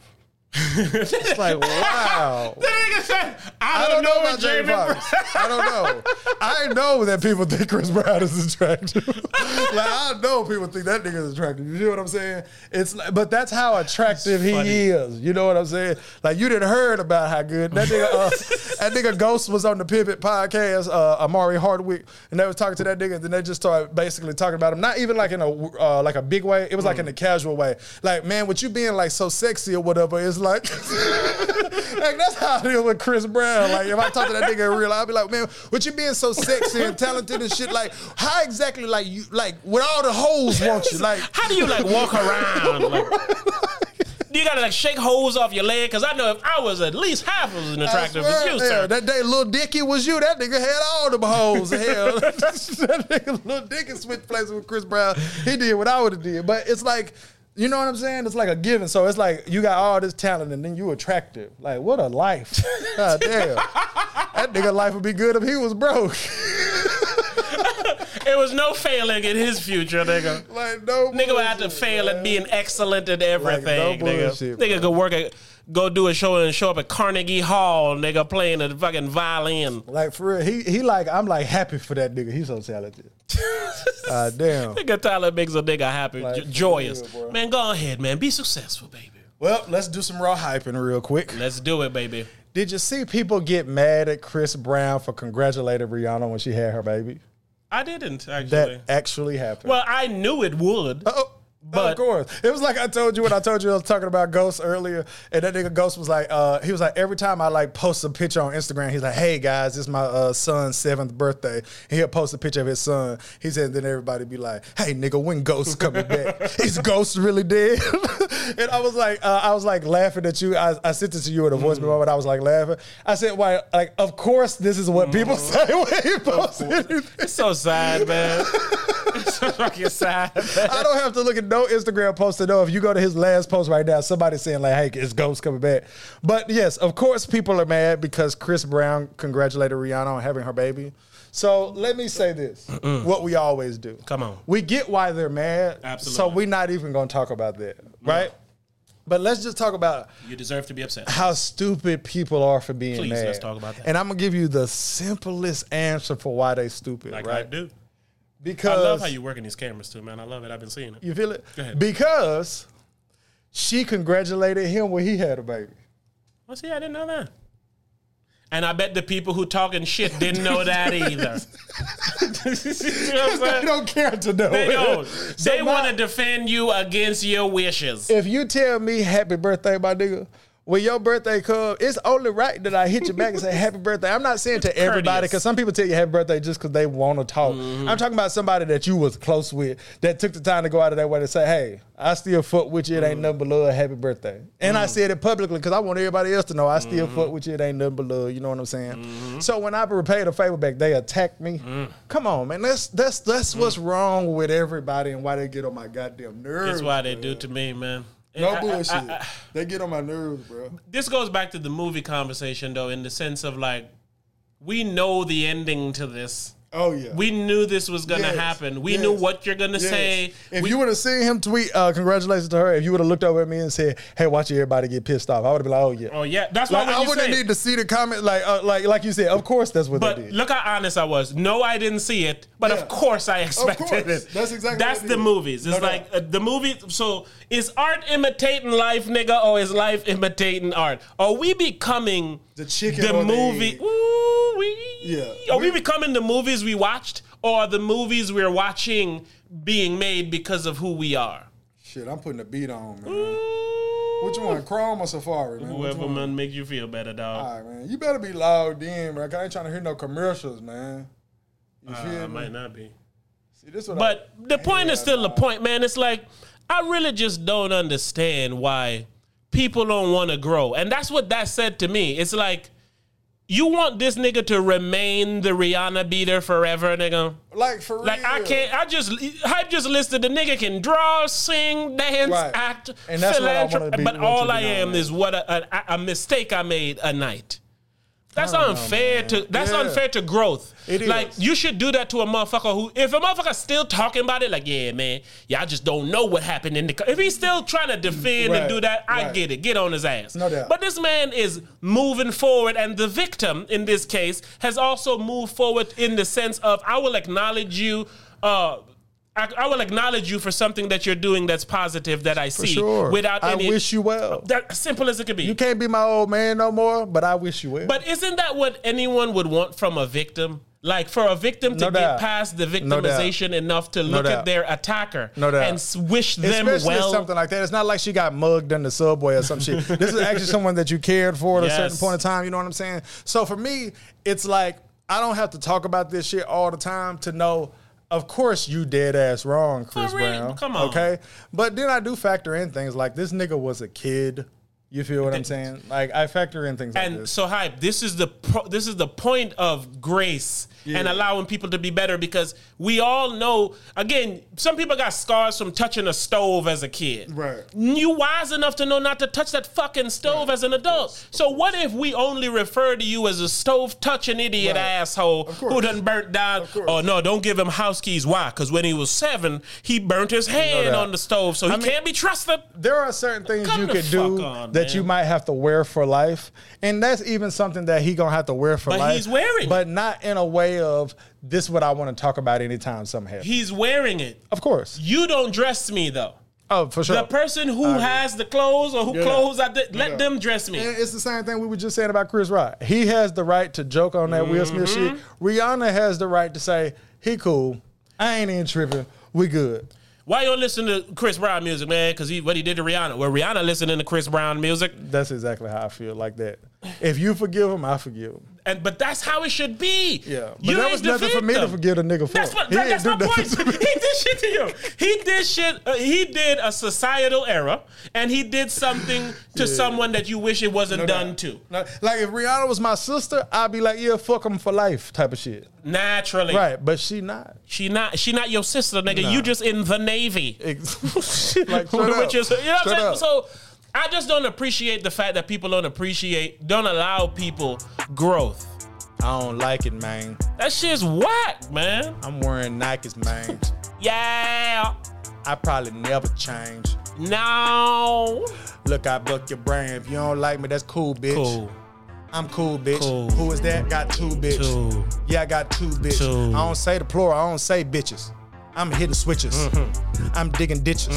It's like wow. The nigga said, I "I don't know about Jamie Foxx. I don't know. I know that people think Chris Brown is attractive. like I know people think that nigga is attractive. You know what I'm saying? It's but that's how attractive he is. You know what I'm saying? Like you didn't heard about how good that nigga. Uh, that nigga Ghost was on the Pivot podcast. Uh, Omari Hardwick, and they was talking to that nigga. And then they just started basically talking about him. Not even like in a uh, like a big way. It was like in a casual way. Like man, with you being like so sexy or whatever, it's like. like that's how I deal with Chris Brown. Like if I talk to that nigga in real, I'll be like, man, with you being so sexy and talented and shit, like how exactly like you like with all the hoes want you like. How do you like walk around? Like, you gotta like shake holes off your leg? Because I know if I was at least half as attractive as you, yeah, sir. That day, little Dicky was you. That nigga had all them hoes. Hell, that nigga, little Dicky switched places with Chris Brown. He did what I would have did. But it's like, you know what I'm saying? It's like a given. So it's like you got all this talent and then you attractive. Like what a life. God damn. that nigga life would be good if he was broke. It was no failing in his future, nigga. like no. Nigga would have to fail man. at being excellent at everything, no nigga. bullshit, nigga bro. could work at, go do a show and show up at Carnegie Hall, nigga, playing the fucking violin. Like for real, he he like I'm like happy for that nigga. He's so talented. Ah damn. Nigga Tyler makes a nigga happy, Like, j- joyous. real, man, go ahead, man. Be successful, baby. Well, let's do some raw hyping real quick. Let's do it, baby. Did you see people get mad at Chris Brown for congratulating Rihanna when she had her baby? I didn't actually. That actually happened. well, I knew it would. Oh, But- of course. It was like I told you when I told you I was talking about Ghost earlier, and that nigga Ghost was like, uh, he was like, every time I like post a picture on Instagram, he's like, hey guys, this is my uh, son's seventh birthday. And he'll post a picture of his son. He said, then everybody be like, hey nigga, when Ghost coming back? is Ghost really dead? and I was like, uh, I was like laughing at you. I, I sent it to you in a voice Mm-hmm. moment. I was like laughing. I said, why? Like, of course, this is what people Mm-hmm. say when he posts anything. It's so sad, man. it's so fucking sad. Man. I don't have to look at no Instagram post to know if you go to his last post right now, somebody's saying like, "Hey, is Ghost coming back?" But yes, of course, people are mad because Chris Brown congratulated Rihanna on having her baby. So let me say this: what we always do. Come on. we get why they're mad. Absolutely. So we're not even going to talk about that, right? But let's just talk about You deserve to be upset. how stupid people are for being Please, mad. let's talk about that. And I'm gonna give you the simplest answer for why they stupid, Like right? I do. Because I love how you work in these cameras too, man. I love it. I've been seeing it. You feel it? Go ahead. Because she congratulated him when he had a baby. Well, see, I didn't know that. And I bet the people who talking shit didn't know that either. you know They don't care to know. They don't. So they want to defend you against your wishes. If you tell me happy birthday, my nigga, when your birthday come, it's only right that I hit you back and say happy birthday. I'm not saying to everybody because some people tell you happy birthday just because they want to talk. Mm-hmm. I'm talking about somebody that you was close with that took the time to go out of their way to say, hey, I still fuck with you. It Mm-hmm. ain't nothing but love. Happy birthday. And I said it publicly because I want everybody else to know I still Mm-hmm. fuck with you. It ain't nothing but love. You know what I'm saying? So when I repaid a favor back, they attacked me. Mm. Come on, man. That's that's that's what's wrong with everybody and why they get on my goddamn nerves. That's why they man. do to me, man. No I- bullshit. I- I- they get on my nerves, bro. this goes back to the movie conversation, though, in the sense of like, we know the ending to this. Oh yeah. We knew this was gonna Yes. happen. We Yes. knew what you're gonna Yes. say. If We- you would have seen him tweet, uh, congratulations to her. If you would have looked over at me and said, "Hey, watch everybody get pissed off," I would have been like, "Oh yeah." oh yeah, that's why like, when I wouldn't say- need to see the comment, like, uh, like, like you said. Of course, that's what they But did. look how honest I was. No, I didn't see it, but Yeah. of course I expected course. it. That's exactly That's what the is. movies. It's No like doubt. uh, the movie. So is art imitating life, nigga, or is life imitating art? Are we becoming The chicken The or the Yeah. Are we becoming the movies we watched, or are the movies we're watching being made because of who we are? Shit, I'm putting a beat on, man. Ooh. Which one, Chrome or Safari, man? Whoever one? man make you feel better, dog. All right, man. You better be logged in, man. I ain't trying to hear no commercials, man. You feel Uh, me? might not be. See, this what But I, the point is still the point, man. It's like I really just don't understand why people don't want to grow, and that's what that said to me. It's like You want this nigga to remain the Rihanna beater forever, nigga? Like for real. Like I can't. I just hype just listed the nigga can draw, sing, dance, Right. act, And that's what I wanna be- But all I am is what a, a, a mistake I made a night. That's don't know, unfair to. That's Yeah. unfair to growth. It Like you should do that to a motherfucker who, if a motherfucker still talking about it, like yeah, man, y'all just don't know what happened in the. co-" If he's still trying to defend Right, and do that, I right. get it. Get on his ass. No doubt. But this man is moving forward, and the victim in this case has also moved forward in the sense of I will acknowledge you. Uh, I, I will acknowledge you for something that you're doing that's positive that I see sure. without I wish you well. that simple as it could be. You can't be my old man no more, but I wish you well. But isn't that what anyone would want from a victim? Like for a victim to No get past the No victimization enough to look at their attacker No and wish them Especially well. something like that. It's not like she got mugged in the subway or some shit. This is actually someone that you cared for at a certain point in time. You know what I'm saying? So for me, it's like I don't have to talk about this shit all the time to know. Of course, you dead ass wrong, Chris? Brown. Come on. okay. But then I do factor in things like this nigga was a kid. You feel what I'm saying? Like I factor in things like that. and this. so hype. This is the pro, this is the point of grace and allowing people to be better because we all know. Again, some people got scars from touching a stove as a kid. Right. You wise enough to know not to touch that fucking stove as an adult. So what if we only refer to you as a stove touching idiot Right. asshole who done burnt down? Oh no, don't give him house keys. Why? Because when he was seven, he burnt his hand on the stove, so he I mean- can't be trusted. there are certain things Come you could do on, that man. you might have to wear for life, and that's even something that he gonna have to wear for But life. he's wearing but not in a way of this. What I want to talk about anytime something happens. He's wearing it. of course. You don't dress me though. Oh, for sure. The person who has the clothes or who Yeah. clothes I did, let Yeah. them dress me. And it's the same thing we were just saying about Chris Rock. He has the right to joke on that Will Smith shit. Mm-hmm. Rihanna has the right to say, he cool. I ain't even tripping. We good. Why you listen to Chris Brown music, man? Because he what he did to Rihanna. Well, Rihanna listening to Chris Brown music, That's exactly how I feel like that. If you forgive him, I forgive him. and but that's how it should be. Yeah. But You that was nothing for me to forgive a nigga for. That's what. He that- that's my point. he did shit to you. He did shit. Uh, he did a societal error, and he did something to someone that you wish it wasn't done to. Like like, if Rihanna was my sister, I'd be like, yeah, fuck him for life type of shit. Naturally, Right. But she not. She not. She not your sister, nigga. You just in the navy. Ex- like, straight up. Which is, you know what I'm saying? up. So I just don't appreciate the fact that people don't appreciate, don't allow people growth. I don't like it, man. That shit's whack, man. I'm wearing Nikes, man. Yeah. I probably never change. No. Look, I buck your brain. If you don't like me, that's cool, bitch. Cool. I'm cool, bitch. Cool. Who is that? Got two, bitch. Two. Yeah, I got two, bitch. Two. I don't say the plural. I don't say bitches. I'm hitting switches. Mm-hmm. I'm digging ditches.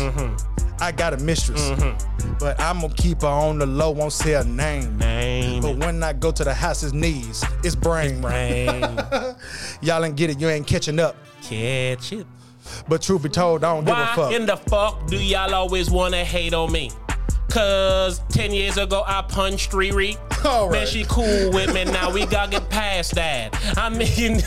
I got a mistress, Mm-hmm. but I'm gonna keep her on the low. Won't say her name. Name. But when I go to the house's knees, it's brain. Brain. Y'all ain't get it. You ain't catching up. Catch it. But truth be told, I don't give a Why fuck. in the fuck do y'all always wanna hate on me? Cause 10 years ago I punched Riri. All Man, she cool with me now. We gotta get past that. I mean,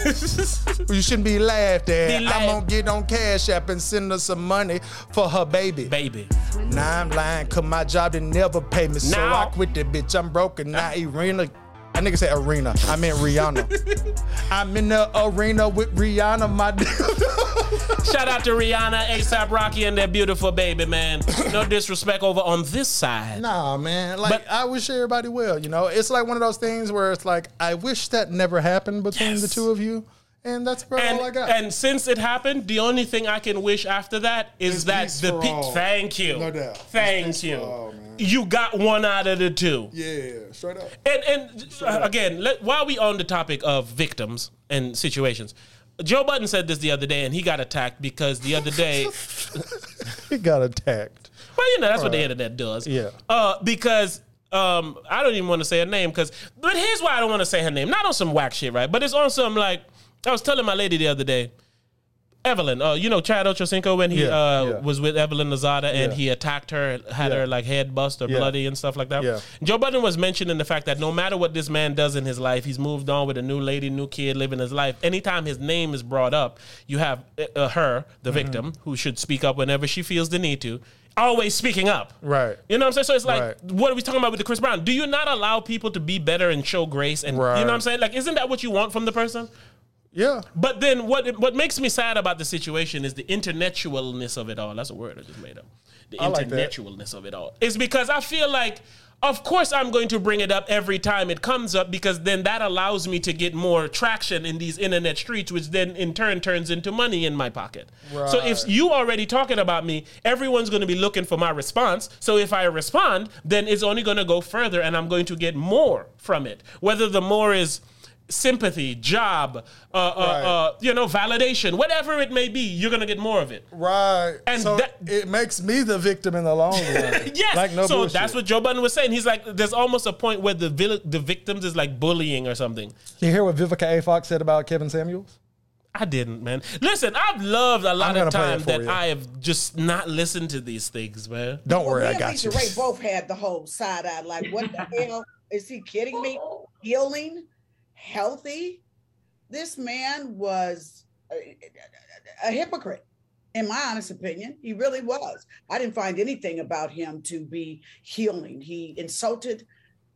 You shouldn't be laughed at. Be I'm gonna get on Cash App and send her some money for her baby. baby. Now I'm lying, cause my job didn't never pay me. So Now- I quit that bitch. I'm broken. Now Irina. I nigga said arena. I meant Rihanna. I'm in the arena with Rihanna, my Shout out to Rihanna, ASAP Rocky, and their beautiful baby, man. No disrespect over on this side. Nah, man. Like But- I wish everybody well. You know, it's like one of those things where it's like I wish that never happened between the two of you, and that's about And, all I got. and since it happened, the only thing I can wish after that is It's that the pe- all. thank you, No doubt. Thank you. all, you got one out of the two. yeah, straight up. And and uh, again, let, while we on the topic of victims and situations, Joe Budden said this the other day, and he got attacked because the other day, He got attacked. well, you know that's what the internet does. Yeah. Uh, because um, I don't even want to say her name because, but here's why I don't want to say her name. Not on some whack shit, right? But it's on some like I was telling my lady the other day. Evelyn, uh, you know Chad Ochocinco when he Yeah, uh, yeah. was with Evelyn Lozada and Yeah. he attacked her, had her like head bust or bloody and stuff like that. Joe Budden was mentioning the fact that no matter what this man does in his life, he's moved on with a new lady, new kid, living his life. Anytime his name is brought up, you have uh, uh, her, Mm-hmm. the victim, who should speak up whenever she feels the need to. always speaking up. Right. You know what I'm saying? So it's like, Right. what are we talking about with the Chris Brown? Do you not allow people to be better and show grace? And you know what I'm saying? Like, isn't that what you want from the person? Yeah. But then what what makes me sad about the situation is the intellectualness of it all. That's a word I just made up. The I like intellectualness of it all. Is because I feel like of course I'm going to bring it up every time it comes up because then that allows me to get more traction in these internet streets which then in turn turns into money in my pocket. So if you already talking about me, everyone's going to be looking for my response. So if I respond, then it's only going to go further and I'm going to get more from it. Whether the more is sympathy, job, uh, uh, Right. uh, you know, validation, whatever it may be, you're going to get more of it. Right. And so that- it makes me the victim in the long run. Yes. Like no so bullshit. that's what Joe Budden was saying. He's like, there's almost a point where the vil- the victims is like bullying or something. You hear what Vivica A. Fox said about Kevin Samuels? I didn't, man. Listen, I've loved a lot of gonna play it time that you. I have just not listened to these things, man. Don't worry, me I got Lisa you. Ray both had the whole side eye. Like, what the hell? Is he kidding me? Healing, healthy. This man was a, a hypocrite, in my honest opinion. He really was. I didn't find anything about him to be healing. He insulted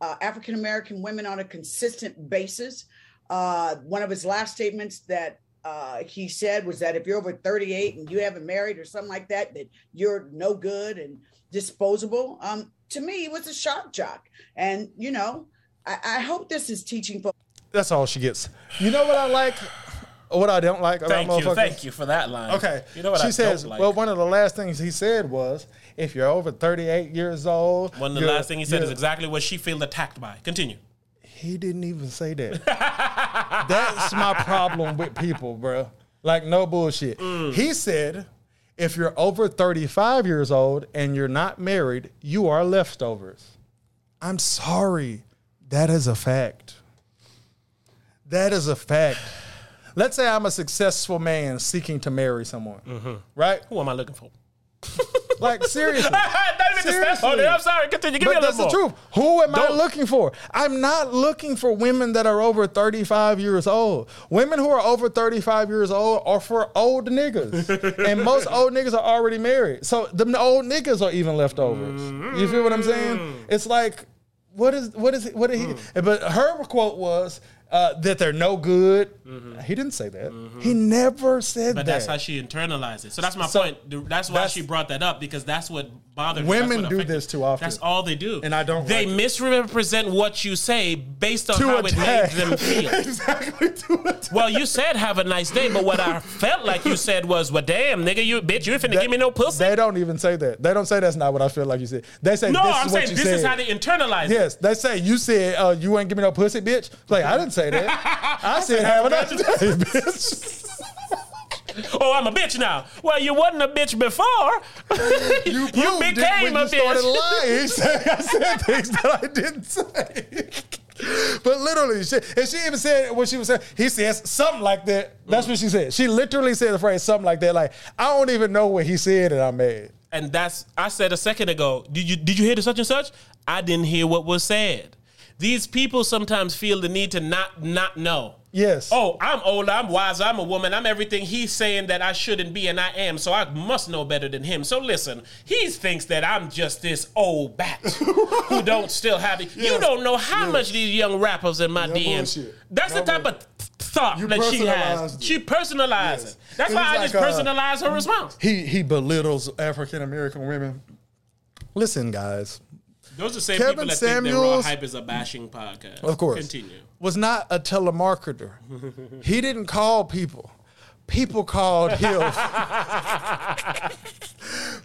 uh, African American women on a consistent basis. Uh, one of his last statements that uh, he said was that if you're over 38 and you haven't married or something like that, that you're no good and disposable. Um, to me, he was a shock jock. And, you know, I, I hope this is teaching for That's all she gets. You know what I like? What I don't like about Thank you, thank you for that line. Okay. you know what she I says, don't like. well, one of the last things he said was, if you're over 38 years old. One of the last thing he said is exactly what she felt attacked by. Continue. He didn't even say that. That's my problem with people, bro. Like, no bullshit. Mm. He said, if you're over 35 years old and you're not married, you are leftovers. I'm sorry. That is a fact. That is a fact. Let's say I'm a successful man seeking to marry someone, Mm-hmm. right? Who am I looking for? Like, seriously. Even on it. Seriously. I'm sorry. Continue. Give me a But little that's the more. truth. Who am I Don't. looking for? I'm not looking for women that are over 35 years old. Women who are over 35 years old are for old niggas. and most old niggas are already married. So the old niggas are even leftovers. You feel what I'm saying? It's like, what is what is what did he but her quote was uh, that they're no good. He didn't say that. He never said But that. But that's how she internalized it. So that's my So- point. That's why that's- she brought that up because that's what bothered me. Women what do this too often. That's all they do. And I don't They like it. misrepresent what you say based on To how it made them feel. exactly. Well, you said have a nice day, but what I felt like you said was, "Well, damn, nigga, you bitch, you ain't finna give me no pussy." They don't even say that. They don't say that's not what I feel like you said. They say no, this I'm is what saying this said. is how they internalize it. Yes, they say you said uh, you ain't give me no pussy, bitch. Like I didn't say that. I said have a nice day, bitch. Oh, I'm a bitch now. Well, you wasn't a bitch before. You, it became when a you started bitch. lying. I said things that I didn't say. But literally, she, and she even said what she was saying. He says something like that. That's what she said. She literally said the phrase something like that. Like I don't even know what he said, and I'm mad. And that's I said a second ago. Did you did you hear the such and such? I didn't hear what was said. These people sometimes feel the need to not not know. Yes. Oh, I'm older, I'm wiser, I'm a woman, I'm everything he's saying that I shouldn't be, and I am, so I must know better than him. So listen, he thinks that I'm just this old bat who don't still have it. You don't know how much these young rappers in my No DMs. bullshit. That's No the type of th- thought You that she has. it. She personalizes. Yes. That's It why I like, just uh, personalize her response. He he belittles African American women. Listen, guys. Those are the same Kevin people that think that Raw Samuels- Hype is a bashing podcast. Of course. Continue. Was not a telemarketer. he didn't call people. People called him.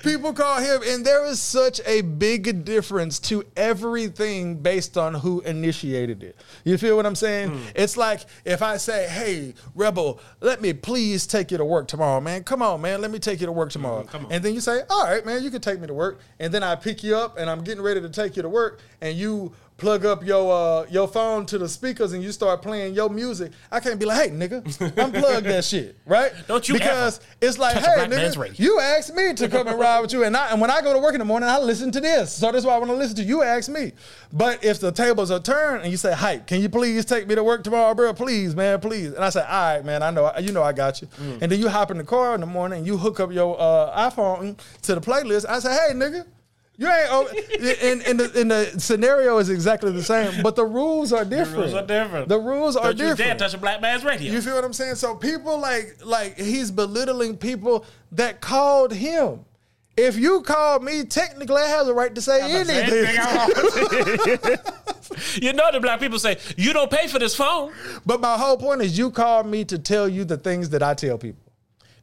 people call him, and there is such a big difference to everything based on who initiated it. You feel what I'm saying? It's like if I say, "Hey, Rebel, let me please take you to work tomorrow, man. Come on, man, let me take you to work tomorrow." on. And then you say, "All right, man, you can take me to work." And then I pick you up, and I'm getting ready to take you to work, and you plug up your uh, your phone to the speakers and you start playing your music, I can't be like, hey nigga, unplug that shit, right? Don't you because it's like, hey nigga, you asked me to come and ride ride with you. And, I, and when I go to work in the morning, I listen to this. So that's why I want to listen to you. Ask me. But if the tables are turned and you say, "Hype, can you please take me to work tomorrow, bro? Please, man, please." And I say, "All right, man. I know. You know, I got you." Mm. And then you hop in the car in the morning and you hook up your uh, iPhone to the playlist. I say, "Hey, nigga." You ain't. Oh, and, and, the, and the scenario is exactly the same, but the rules are different. The rules are different. The rules are Don't you dare different. touch a black man's radio. You feel what I'm saying? So people like like he's belittling people that called him. If you called me, technically I have the right to say Say anything. anything I want. you know the black people say you don't pay for this phone. But my whole point is you called me to tell you the things that I tell people.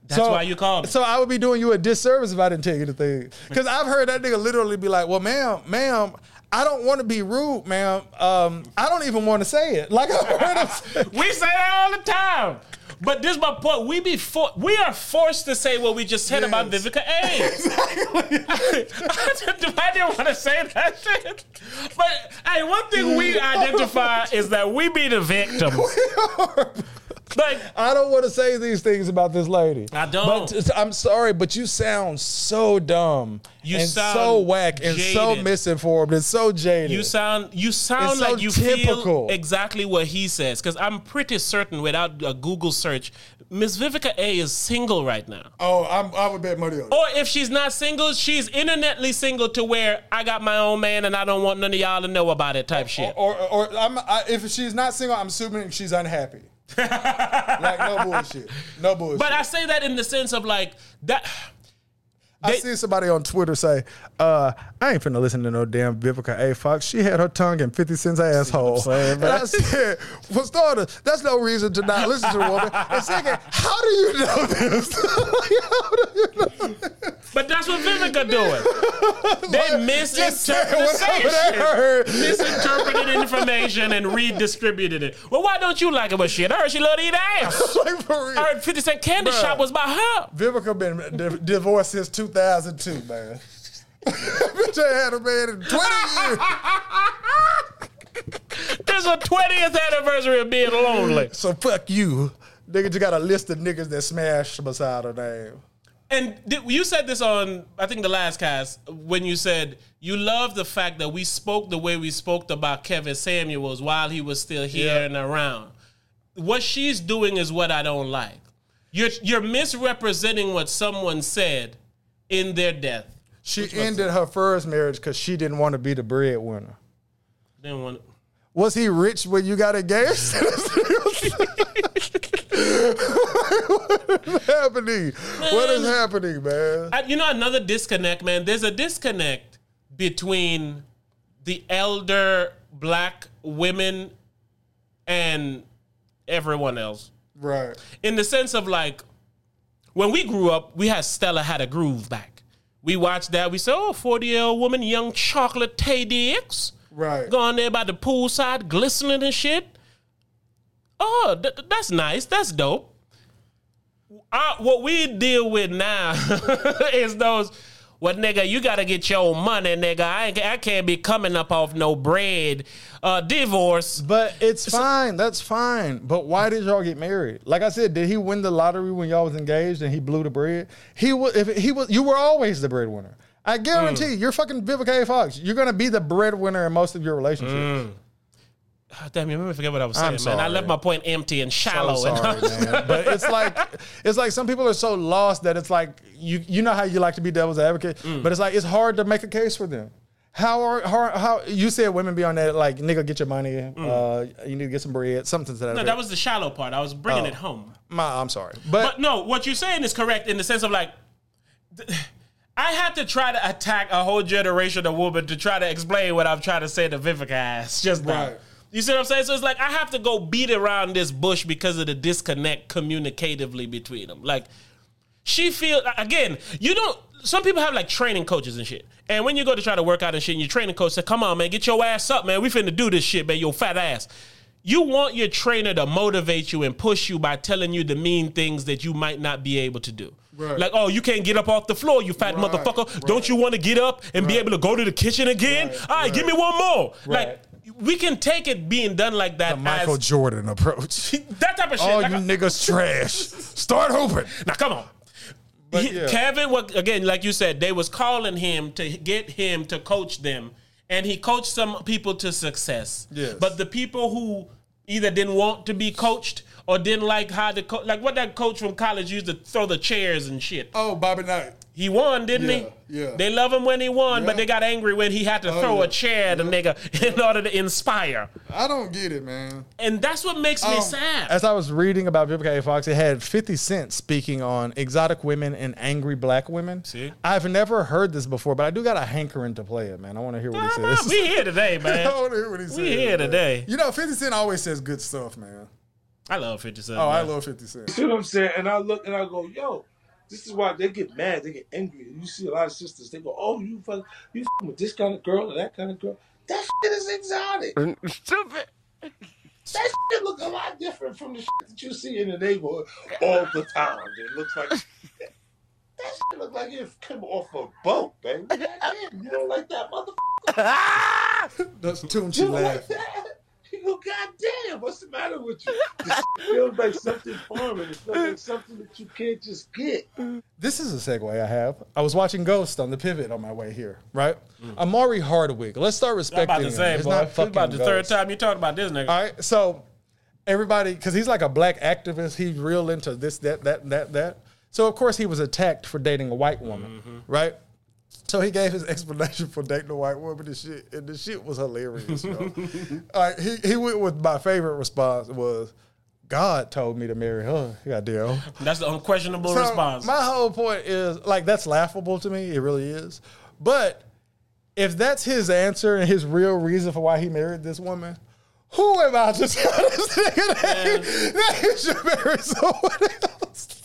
That's why you called me. So I would be doing you a disservice if I didn't tell you the thing. Because I've heard that nigga literally be like, "Well, ma'am, ma'am, I don't want to be rude, ma'am. Um, I don't even want to say it." Like I've heard him say. We say that all the time. But this is my point. We be for, we are forced to say what we just said about Yes. Vivica I, didn't want to say that shit. But hey, one thing we identify is that we be the victims. Like I don't want to say these things about this lady. I don't. But I'm sorry, but you sound so dumb You sound so whack and so misinformed and so jaded. You sound you sound so like you typical. feel exactly what he says because I'm pretty certain without a Google search, Miss Vivica A is single right now. oh, I'm, I would bet money on it. Or if she's not single, she's internetly single to where I got my own man and I don't want none of y'all to know about it type shit. Or, or, or I'm, I, if she's not single, I'm assuming she's unhappy. Like no bullshit, no bullshit. But I say that in the sense of like that. I they- see somebody on Twitter say, uh, I ain't finna listen to no damn Vivica A. Fox. She had her tongue in 50 Cent's asshole. saying, and I said, for starters, that's no reason to not listen to a woman. And second, how do you know this? how do you know this? But that's what Vivica doing. They misinterpreted the they shit. heard. Misinterpreted information and redistributed it. Well, why don't you like it? But shit, I heard she loved to eat ass. like. I heard 50 Cent Candy Bruh. Shop was by her. Vivica been di- divorced since 2002, man. Bitch ain't had a man in 20 years. This is a 20th anniversary of being lonely. So fuck you. Nigga just got a list of niggas that smashed beside her name. And did, you said this on, I think, the last cast when you said you love the fact that we spoke the way we spoke about Kevin Samuels while he was still here Yeah. and around. What she's doing is what I don't like. You're you're misrepresenting what someone said in their death. She ended her first marriage because she didn't want to be the breadwinner. Didn't want. Was he rich when you got engaged? what is happening? What is happening, man? I, you know another disconnect, man. There's a disconnect between the elder black women and everyone else. Right. in the sense of like when we grew up, we had Stella had a groove back. We watched that. We said, "Oh, 40 year old woman, young chocolate Taye Diggs, Right. going there by the poolside, glistening and shit." Oh, th- th- that's nice. That's dope. Uh, what we deal with now is those. What nigga? You gotta get your money, nigga. I ain't, I can't be coming up off no bread. Uh, divorce. But it's fine. That's fine. But why did y'all get married? Like I said, did he win the lottery when y'all was engaged and he blew the bread? He was. If he was, you were always the breadwinner. I guarantee you're fucking Vivica A. Fox. You're gonna be the breadwinner in most of your relationships. Ah, damn, you made me forget what I was saying, I'm man. I left my point empty and shallow. So and man. But it's like it's like some people are so lost that it's like you you know how you like to be devil's advocate, Mm. but it's like it's hard to make a case for them. How are how, how you said women be on that like nigga get your money, uh, you need to get some bread, something to that. Mm. No, effect. that was the shallow part. I was bringing Oh. it home. My, I'm sorry, but, But no, what you're saying is correct in the sense of like, I had to try to attack a whole generation of women to try to explain what I'm trying to say to Vivica ass just now. You see what I'm saying? So it's like I have to go beat around this bush because of the disconnect communicatively between them. Like she feel again, you don't some people have like training coaches and shit. And when you go to try to work out and shit, and your training coach said, Come on, man, get your ass up, man. We finna do this shit, man, your fat ass. You want your trainer to motivate you and push you by telling you the mean things that you might not be able to do. Right. Like, oh, you can't get up off the floor, you fat Right, motherfucker. right. Don't you want to get up and be able to go to the kitchen again? All right, give me one more. Right. Like, we can take it being done like that the Michael as Jordan approach. that type of shit. All Like you a- niggas trash. Start hooping. now come on. But He- yeah. Kevin, what again? Like you said, they was calling him to get him to coach them, and he coached some people to success. Yes. But the people who either didn't want to be coached or didn't like how the co- like what that coach from college used to throw the chairs and shit. Oh, Bobby Knight. He won, didn't Yeah, he? yeah. They love him when he won, but they got angry when he had to Oh, throw yeah. a chair at the nigga in order to inspire. I don't get it, man. And that's what makes me Um, sad. As I was reading about Vivica A. Fox, it had 50 Cent speaking on exotic women and angry black women. See? I've never heard this before, but I do got a hankering to play it, man. I want to hear what he Ah, says. we here today, I man. want to hear what he says. here man. today. You know, 50 Cent always says good stuff, man. I love 50 Cent. Oh, I love 50 Cent. You See what I'm saying? And I look and I go, yo, this is why they get mad, they get angry. You see a lot of sisters, they go, oh, you fuck, you fucking with this kind of girl or that kind of girl. That shit is exotic. Stupid. That shit look a lot different from the shit that you see in the neighborhood all the time. It looks like that shit look like it came off a boat, baby. Goddamn, you don't like that motherfucker? That's the tune You she don't like laughed. that? You go, goddamn, what's the matter with you? This feels like something foreign. It feels like something that you can't just get. This is a segue I have. I was watching Ghost on the pivot on my way here, right? Omari Hardwick. Let's start I'm respecting about to him. say, It's boy. not This about fucking the third time you talked about this nigga. All right, so everybody, because he's like a black activist, he's real into this, that, that, that, that. So of course he was attacked for dating a white woman, Mm-hmm. right? So he gave his explanation for dating a white woman and shit, and the shit was hilarious. yo. All right, he he went with my favorite response was, "God told me to marry her." Goddamn. That's the unquestionable So response. My whole point is like that's laughable to me. It really is. But if that's his answer and his real reason for why he married this woman, who am I to tell this nigga that he, that he should marry someone else?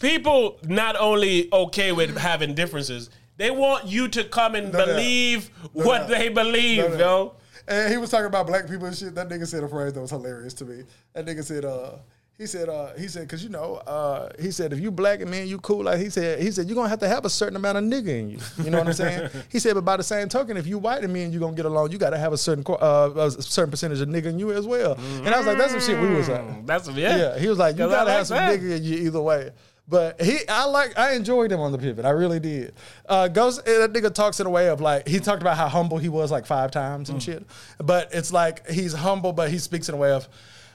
People not only okay with having differences, they want you to come and doubt. believe No what they believe, No yo. And he was talking about black people and shit. That nigga said a phrase that was hilarious to me. That nigga said, uh, he said, uh, he said, cause you know, uh, he said, if you black and man, you cool. Like he said, he said, you're gonna have to have a certain amount of nigga in you. You know what I'm saying? he said, but by the same token, if you white and me and you gonna get along, you gotta have a certain, uh, a certain percentage of nigga in you as well. And I was like, that's some shit we was at. That's yeah. Yeah, he was like, you gotta like have some that. nigga in you either way. But he, I like, I enjoyed him on the pivot. I really did. Uh, Ghost, eh, that nigga talks in a way of like, he talked about how humble he was like five times Mm. and shit. But it's like he's humble, but he speaks in a way of,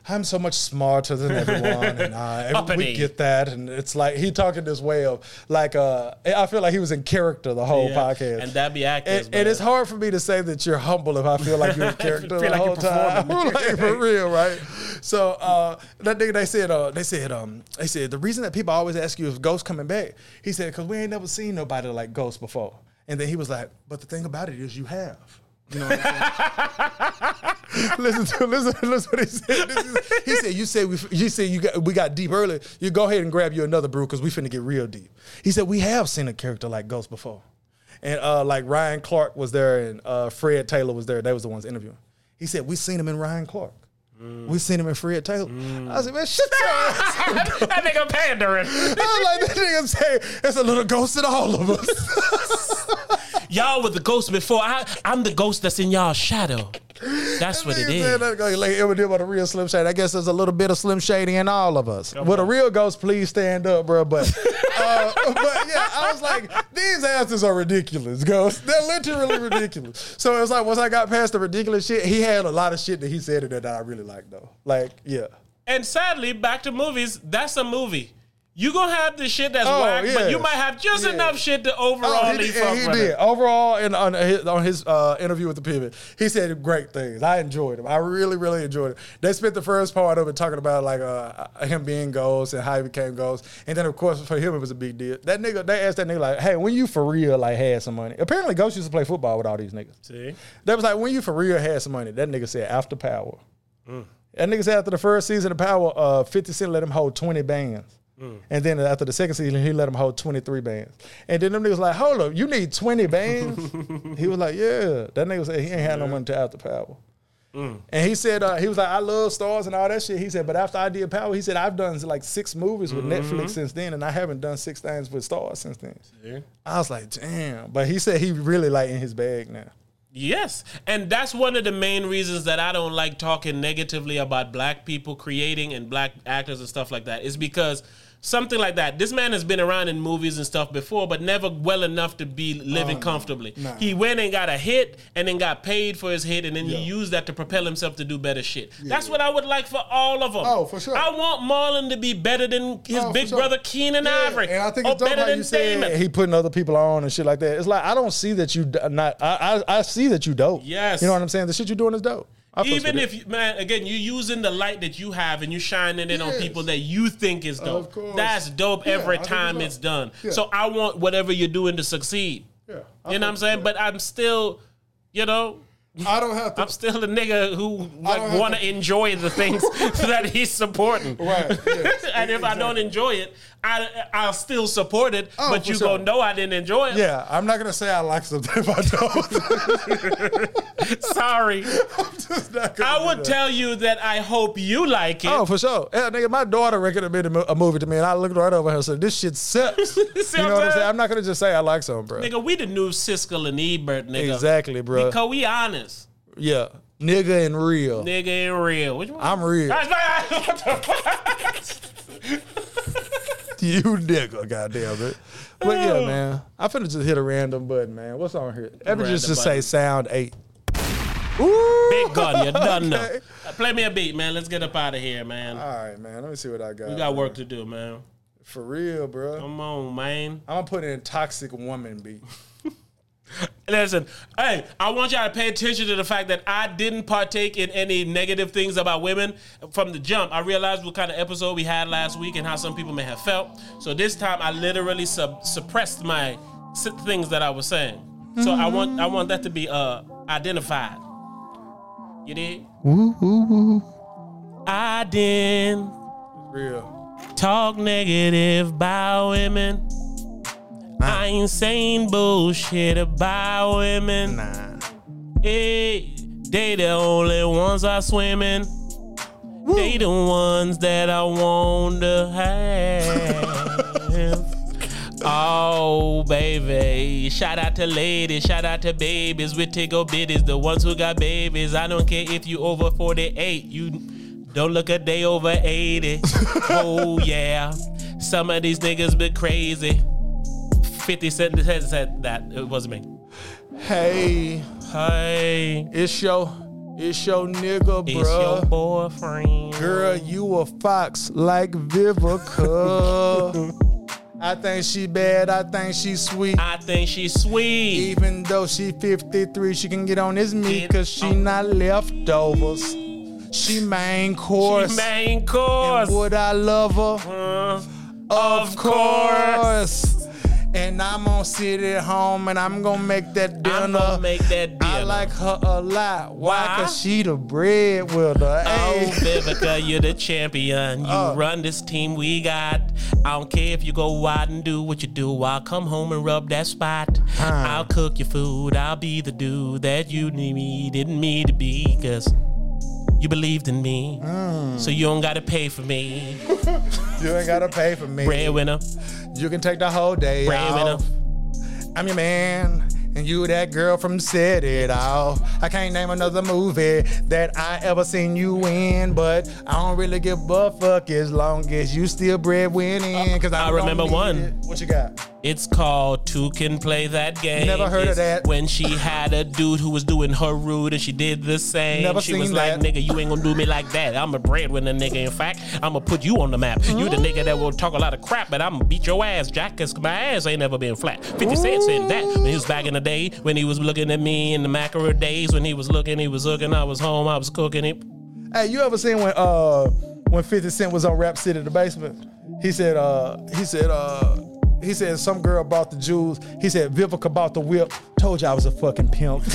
I'm so much smarter than everyone, and uh, we get that. And it's like he talking this way of like, uh, I feel like he was in character the whole Yeah. podcast. And that be actors. And, and it's hard for me to say that you're humble if I feel like you're a character the like whole time. like for real, right? So uh, that nigga, they said, uh, they said, um, they said the reason that people always ask you if Ghost coming back, he said, because we ain't never seen nobody like Ghost before. And then he was like, but the thing about it is you have. You know what I'm saying? listen to listen, listen what he said. Is- he said, "You said we you said you got we got deep early. You go ahead and grab you another brew because we finna get real deep." He said, "We have seen a character like Ghost before." And uh, like Ryan Clark was there and uh, Fred Taylor was there. They was the ones interviewing. He said, we seen him in Ryan Clark. We seen him in Fred Taylor. I said, man, shut your ass. that nigga pandering. I was like, that nigga say, it's a little ghost in all of us. y'all were the ghost before. I, I'm the ghost that's in y'all shadow. That's what it is. Nigga said is. that, like, Eminem on a real Slim Shady. I guess there's a little bit of Slim Shady in all of us. With a real ghost, please stand up, bro. But, uh, but yeah, I was like, these answers are ridiculous, ghost. They're literally ridiculous. So it was like, once I got past the ridiculous shit, he had a lot of shit that he said that I really liked, though. Like, yeah. And sadly, back to movies. That's a movie. You gonna have the shit that's Oh, whack, but you might have just Yeah. enough shit to Oh, overall he, leave did, he did. Overall, in, on his, on his uh, interview with the Pivot, he said great things. I enjoyed him. I really, really enjoyed it. They spent the first part of it talking about like uh, him being Ghost and how he became Ghost, and then of course for him it was a big deal. That nigga, they asked that nigga like, "Hey, when you for real like had some money?" Apparently, Ghost used to play football with all these niggas. See? They was like, "When you for real had some money?" That nigga said, "After Power." That nigga said after the first season of Power, uh, 50 Cent let him hold 20 bands. Mm. And then after the second season, he let him hold 23 bands. And then them niggas was like, hold up, you need 20 bands? he was like, yeah. That nigga said he ain't had no money to after Power. Mm. And he said, uh, he was like, I love stars and all that shit. He said, but after I did Power, he said, I've done like six movies with mm-hmm. Netflix since then, and I haven't done six things with stars since then. I was like, damn. But he said he really like in his bag now. Yes. And that's one of the main reasons that I don't like talking negatively about black people creating and black actors and stuff like that is because Something like that. This man has been around in movies and stuff before, but never well enough to be living oh, comfortably. Oh, Nah. He went and got a hit and then got paid for his hit and then Yeah. he used that to propel himself to do better shit. That's what I would like for all of them. Oh, for sure. I want Marlon to be better than his Oh, big sure. brother Keenen Yeah, Ivory. and I think it's better how than Damon. he putting other people on and shit like that. It's like I don't see that you not. I I, I see that you dope. Yes. you know what I'm saying. The shit you're doing is dope. Even if you, man, again, you're using the light that you have and you're shining it on people that you think is dope. That's dope Yeah, every I time it's done. Yeah. So I want whatever you're doing to succeed. Yeah, I You know what I'm saying? But I'm still, you know. I don't have to. I'm still a nigga who like want to enjoy the things that he's supporting. Right, yes, and if I don't enjoy it, I I'll still support it. Oh, but you sure. gonna know I didn't enjoy it. yeah, I'm not gonna say I like something if I don't. Sorry. I would tell you that I hope you like it. Oh, for sure. Yeah, nigga, my daughter recommended a movie to me, and I looked right over her and said, "This shit sucks." You what know I'm what I'm saying? I'm not gonna just say I like something, bro. Nigga, we the new Siskel and Ebert, nigga. Exactly, bro. Because we honest. Yeah, nigga and real. Nigga ain't real. Which one? I'm real. That's not- what the fuck? you nigga, goddamn it. But yeah, man, I finna just hit a random button, man. What's on here? Ever just Random just say button. sound eight. Ooh, Big gun, you done know. Okay. Uh, Play me a beat, man. Let's get up out of here, man. All right, man. Let me see what I got. we got man. work to do, man. for real, bro. Come on, man. I'm gonna put in toxic woman beat. Listen, hey, I want y'all to pay attention to the fact that I didn't partake in any negative things about women from the jump. I realized what kind of episode we had last week and how some people may have felt. So this time, I literally sub- suppressed my s- things that I was saying. So I want I want that to be uh identified. You did? Woo woo woo. I didn't Real. talk negative about women. I ain't saying bullshit about women. Nah. Hey, they the only ones I swim in. They the ones that I want to have. oh, baby. Shout out to ladies, shout out to babies with tickle bitties, the ones who got babies. I don't care if you over 48. You don't look a day over 80. oh, yeah. Some of these niggas been crazy. 50 Cent said said that. It wasn't me. Hey, Hey. it's your, it's your nigga, bro. It's your boyfriend. Girl, you a fox like Vivica. I think she bad. I think she sweet. I think she's sweet. Even though she 53, she can get on this meat because she on- not leftovers. She main course. She main course. Would I love her? Uh, Of course. And I'm gonna sit at home and I'm gonna make that dinner. I'm gonna make that dinner. I like her a lot. Why? Why? Cause she the breadwinner. Oh, Hey. Vivica, you're the champion. You Uh. run this team we got. I don't care if you go wide and do what you do. I'll come home and rub that spot. I'll cook your food. I'll be the dude that you needed me to be. Cause you believed in me. Mm. So you don't gotta pay for me. You ain't gotta pay for me. Breadwinner. You can take the whole day off. I'm your man, and you that girl from Set It Off. I can't name another movie that I ever seen you in, but I don't really give a fuck as long as you still breadwinning. Cause I I'm remember one. it. What you got? It's called Two Can Play That Game. Never heard of that. When she had a dude who was doing her rude and she did the same. Never she was seen like, nigga, you ain't gonna do me like that. I'm a breadwinner, nigga. In fact, I'm gonna put you on the map. You the nigga that will talk a lot of crap, but I'm gonna beat your ass, Jack, cause my ass ain't never been flat. 50 Cent said that when he was back in the day, when he was looking at me in the macro days, when he was looking, he was looking, I was home, I was cooking it. Hey, you ever seen when uh when 50 Cent was on Rap City in the basement? He said uh he said uh he said some girl bought the jewels. He said Vivica bought the whip. Told you I was a fucking pimp.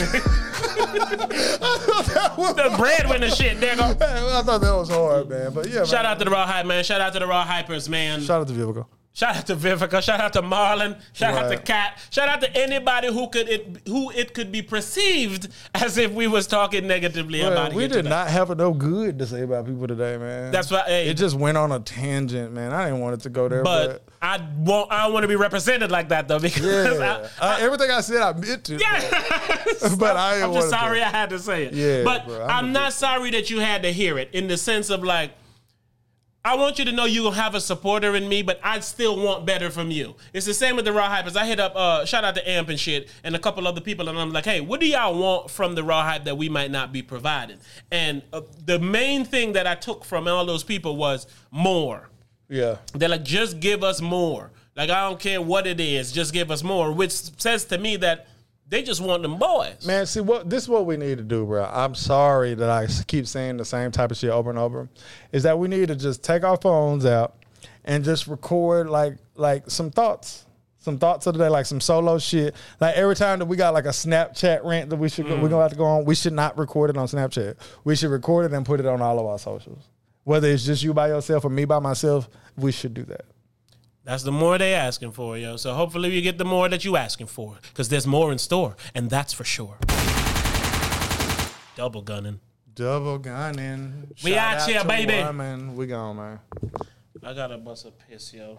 The breadwinner shit, nigga. I thought that was hard, man. But yeah, Shout man. out to the Raw Hype, man. Shout out to the Raw Hypers, man. Shout out to Vivica. Shout out to Vivica. Shout out to Marlon. Shout out to Right. Katt. Shout out to anybody who could it who it could be perceived as if we was talking negatively Well, about we did today. not have no good to say about people today, man. That's why. Hey, it just went on a tangent, man. I didn't want it to go there, but but, I won't. I want to be represented like that though because yeah, I, Uh, everything I said, I meant to. Yeah, but I I'm just sorry to. I had to say it. Yeah, but bro, I'm I'm, not sorry that you had to hear it in the sense of like I want you to know you gonna have a supporter in me, but I still want better from you. It's the same with the Raw Hypers. I hit up, uh, shout out to Amp and shit, and a couple other people, and I'm like, hey, what do y'all want from the Raw Hype that we might not be providing? And uh, the main thing that I took from all those people was more. Yeah. They're like, just give us more. Like I don't care what it is, just give us more. Which says to me that they just want them boys. Man, see what this is what we need to do, bro. I'm sorry that I keep saying the same type of shit over and over. Is that we need to just take our phones out and just record like like some thoughts. Some thoughts of the day, like some solo shit. Like every time that we got like a Snapchat rant that we should go, we're gonna have to go on, we should not record it on Snapchat. We should record it and put it on all of our socials. Whether it's just you by yourself or me by myself, we should do that. That's the more they asking for, yo. So hopefully you get the more that you asking for, because there's more in store, and that's for sure. Double gunning. Double gunning. We out here, baby. woman. We gone, man. I gotta bust a piss, yo.